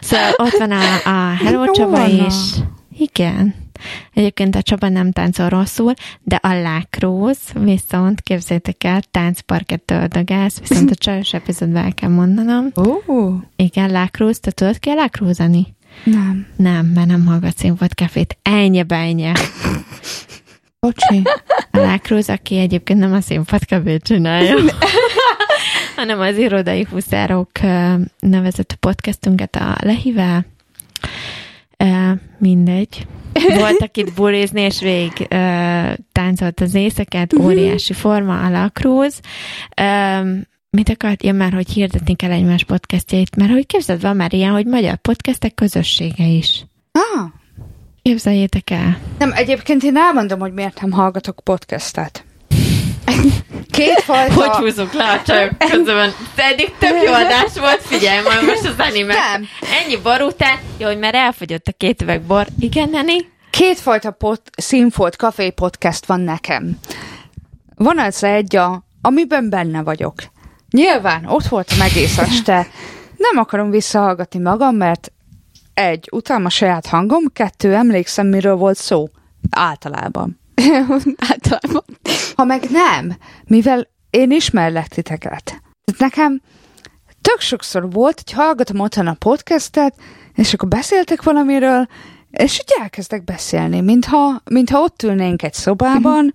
szóval ott van a, a Hello Csaba is. Igen. Egyébként a Csaba nem táncol rosszul, de a Lákróz viszont, képzeljétek el, táncparket öldögász, viszont a csajos epizódban el kell mondanom. Ó, Igen, Lákróz, te tudod ki a Lákrózani? nem. Nem, mert nem hallgat színfolt kefét. Ennyi bennyi. Bocsi. A Lákróz, aki egyébként nem a színfolt kefét csinálja, hanem az irodai huszárok ö, nevezetű podcastünket a Lehivel. Mindegy. Voltak itt bulizni, és végig ö, táncolt az éjszakát, óriási forma, a Lakróz. Ö, mit akart? Ja, már hogy hirdetni kell egymás podcastjait, mert hogy képzeld, van már ilyen, hogy magyar podcastek közössége is. Ah, Képzeljétek el. nem, egyébként én elmondom, hogy miért nem hallgatok podcastet. Kétfajta... Hogy húzzuk le a csajok közben? Eddig több jó adás volt, figyelj majd most az anime. Nem. Ennyi bor után, jó, hogy már elfogyott a két üveg bor. Igen, Neni? Kétfajta pot, színfolt kafé podcast van nekem. Van az egy, a, amiben benne vagyok. Nyilván, ott voltam egész este. Nem akarom visszahallgatni magam, mert egy, utálom a saját hangom, kettő, emlékszem, miről volt szó. Általában. Általában. Ha meg nem, mivel én ismerlek titeket. Nekem tök sokszor volt, hogy hallgatom otthon a podcastet, és akkor beszéltek valamiről, és így elkezdek beszélni, mintha, mintha ott ülnénk egy szobában,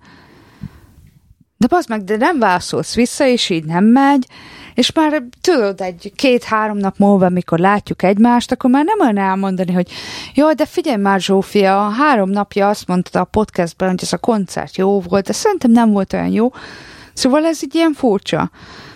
de bazd meg, de nem válaszolsz vissza, és így nem megy, és már tudod, egy két-három nap múlva, mikor látjuk egymást, akkor már nem olyan elmondani, hogy jó, de figyelj már, Zsófia, három napja azt mondta a podcastben, hogy ez a koncert jó volt, de szerintem nem volt olyan jó. Szóval ez így ilyen furcsa.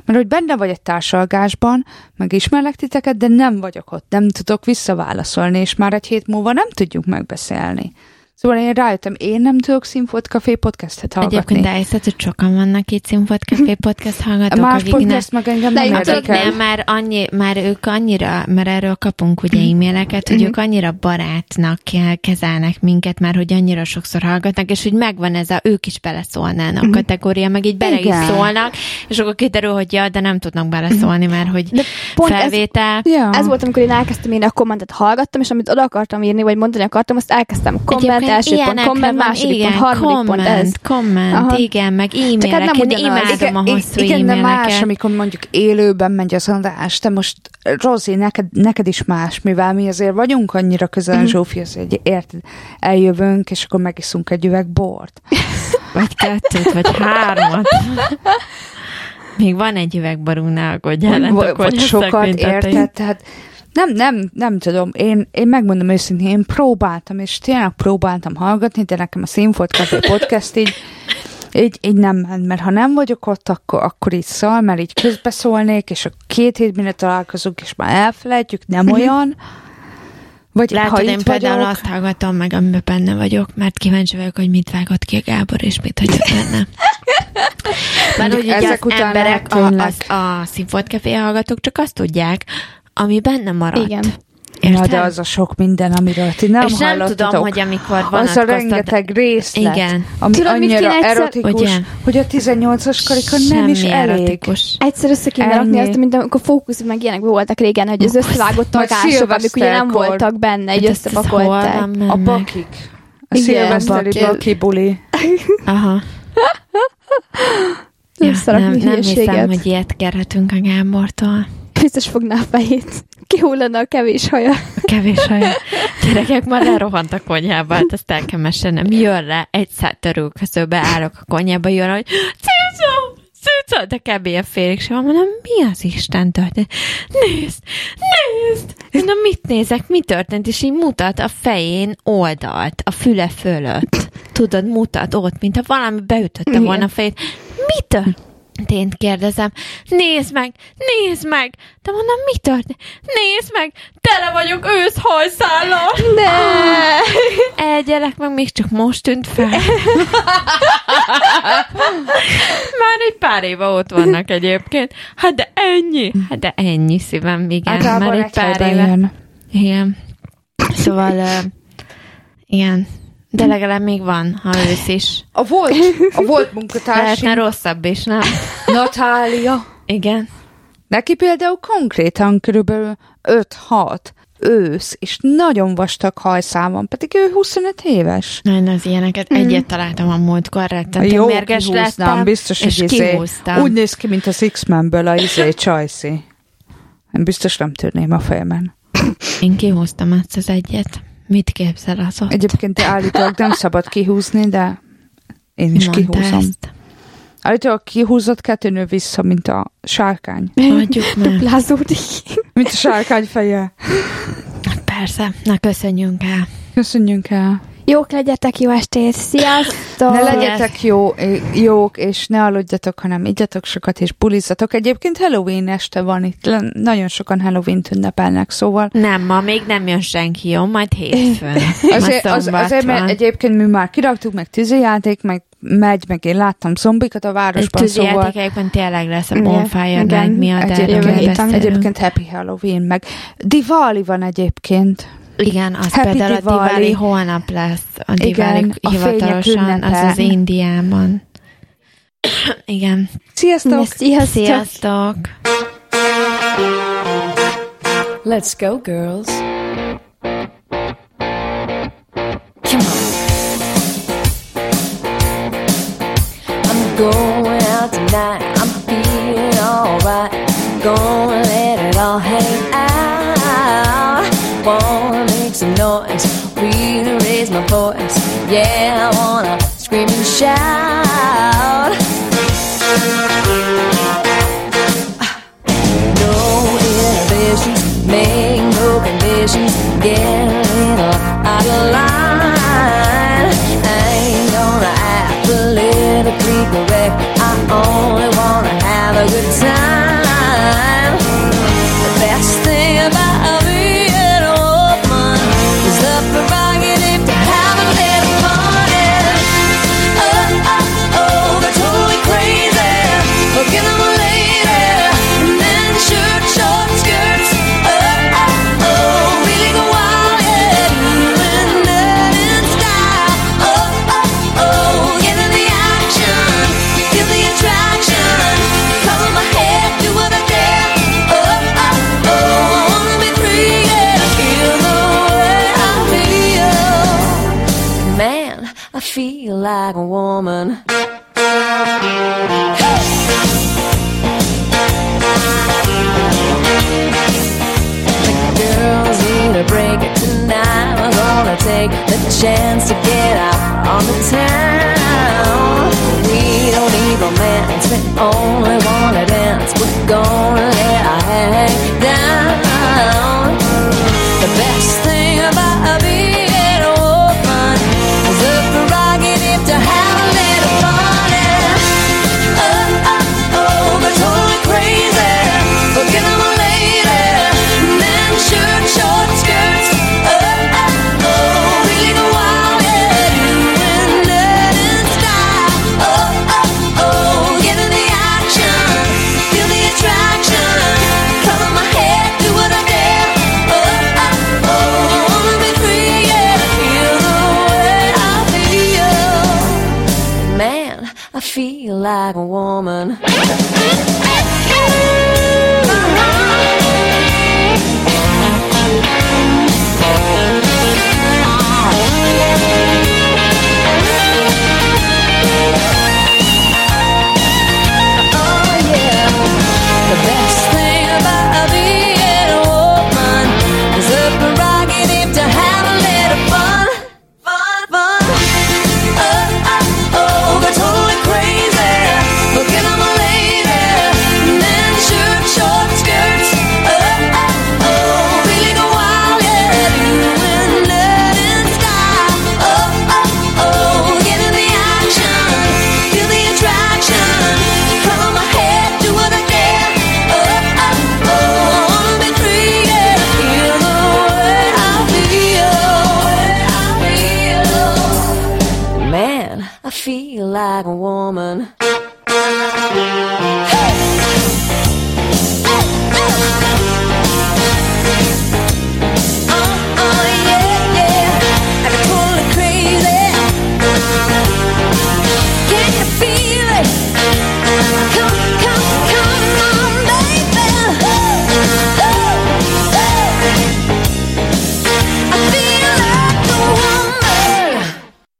Mert hogy benne vagy egy társalgásban, meg ismerlek titeket, de nem vagyok ott, nem tudok visszaválaszolni, és már egy hét múlva nem tudjuk megbeszélni. Szóval én rájöttem, én nem tudok Színfolt Café podcastet hallgatni. Egyébként elhiszed, hogy sokan vannak itt Színfolt Café podcast hallgatók, Más podcast meg engem nem érdekel. nem, már, annyi, már ők annyira, mert erről kapunk ugye e-maileket, hogy ők annyira barátnak ke- kezelnek minket, már hogy annyira sokszor hallgatnak, és hogy megvan ez a, ők is beleszólnának kategória, meg így bele is szólnak, és akkor kiderül, hogy ja, de nem tudnak beleszólni, mert hogy De pont ez, felvétel. Ja. ez volt, amikor én elkezdtem írni a kommentet, hallgattam, és amit oda akartam írni, vagy mondani akartam, azt elkezdtem. Komment, Egyébként első pont, komment, van, második igen, pont, harmadik komment, pont, ez. komment, Aha. igen, meg hát e-mailek, nem én ugyanaz. imádom a Igen, hosszú igen, de más, e-maileket. amikor mondjuk élőben megy az adás, te most, Rozi, neked, neked is más, mivel mi azért vagyunk annyira közel Mhm. a Zsófihoz, hogy érted, eljövünk, és akkor megiszunk egy üveg bort. Vagy kettőt, vagy hármat. Még van egy üvegbarunk, ne aggódjál. a vagy, vagy sokat, érted? Tehát nem, nem, nem tudom, én, én megmondom őszintén, én próbáltam, és tényleg próbáltam hallgatni, de nekem a Színfolt Café podcast így, így, így nem ment, mert ha nem vagyok ott, akkor, akkor így szal, mert így közbeszólnék, és a két hét mire találkozunk, és már elfelejtjük, nem olyan. Vagy ha Látod, én itt például vagyok, azt hallgatom meg, amiben benne vagyok, mert kíváncsi vagyok, hogy mit vágott ki a Gábor, és mit hagyott benne. Mert hogy ugye az Ezek után emberek, a, az, a Színfolt hallgatók csak azt tudják, ami benne maradt. Igen. Na, Érted? de az a sok minden, amiről ti nem és nem tudom, hogy amikor az a rengeteg részlet, Igen. ami Tudod, annyira egyszer- erotikus, Ugye? hogy a 18-as karika nem is elég. erotikus. Egyszer össze kéne rakni azt, mint amikor fókusz, meg ilyenek voltak régen, hogy az összevágott Majd takások, amik ugye nem voltak benne, így Hát összepakolták. van A bakik. A szilveszteri baki. buli. Aha. Összerakni nem, nem hiszem, hogy ilyet kérhetünk a Gábortól. Biztos fogná a fejét. Kihullana a kevés haja. A kevés haja. Gyerekek már lerohant a konyhába, hát ezt el kell mesélnem. Jön rá, egy szát törülközőbe állok a konyhába, jön, hogy Cica, Cica, de kb. ilyen félig sem mondom, mi az Isten történt? Nézd, nézd! Mondom, mit nézek, mi történt? És így mutat a fején oldalt, a füle fölött. Tudod, mutat ott, mint ha valami beütötte volna a fejét. Mi történt? Kérdezem. Nézd meg, nézd meg! De mondom, mi történt? Nézd meg, tele vagyok őszhajszállal! Ne! Egy gyerek meg még csak most tűnt fel. Már egy pár éve ott vannak egyébként. Hát de ennyi. Hát de ennyi szívem, igen. Már egy pár éve. jön. Igen. Szóval, uh, igen. De legalább még van, ha ősz is. A volt, a volt munkatársam, Lehetne rosszabb is, nem? Natália. Igen. Neki például konkrétan körülbelül 5-6 ősz, és nagyon vastag hajszál van, pedig ő 25 éves. Nagyon az ilyeneket. Egyet találtam a múltkor, rettentő Jó, mérges lettem, biztos, és hogy izé, kihúztam. úgy néz ki, mint az X-Menből a izé Csajci. Én biztos nem törném a fejemen. Én kihúztam azt az egyet. Mit képzel az ott? Egyébként állítólag nem szabad kihúzni, de én is Mondta kihúzom. ezt. Állítólag kihúzott kettő nő vissza, mint a sárkány. Hagyjuk meg. Duplázódik. Mint a sárkány feje. Persze. Na, köszönjünk el. Köszönjünk el. Jók legyetek, jó estét. Sziasztok! Ne legyetek jó, jók, és ne aludjatok, hanem igyatok sokat, és bulizzatok. Egyébként Halloween este van itt. Nagyon sokan Halloween-t ünnepelnek, szóval Nem, ma még nem jön senki, jó? Majd hétfőn. Azért, az, azért mert egyébként mi már kiraktuk, meg tűzijáték, meg megy, meg én láttam zombikat a Egy városban, szóval tűzijátékekben tényleg lesz a bonfire night miatt. egyébként, egyébként Happy Halloween, meg Diwali van egyébként. Igen, az Happy például a Diwali. Diwali holnap lesz. A Igen, Diwali a fények hivatalosan, az ünnepe. az Indiában. Igen. Sziasztok! Sziasztok! Sziasztok! Let's go, girls. Come on. I'm going out tonight. I'm feeling alright. Gonna let it all hang out. Wanna make some noise. Really raise my voice. Yeah, I wanna scream and shout. No inhibitions, make no conditions, get a little out of line. I ain't gonna act politically correct, I only wanna have a good time.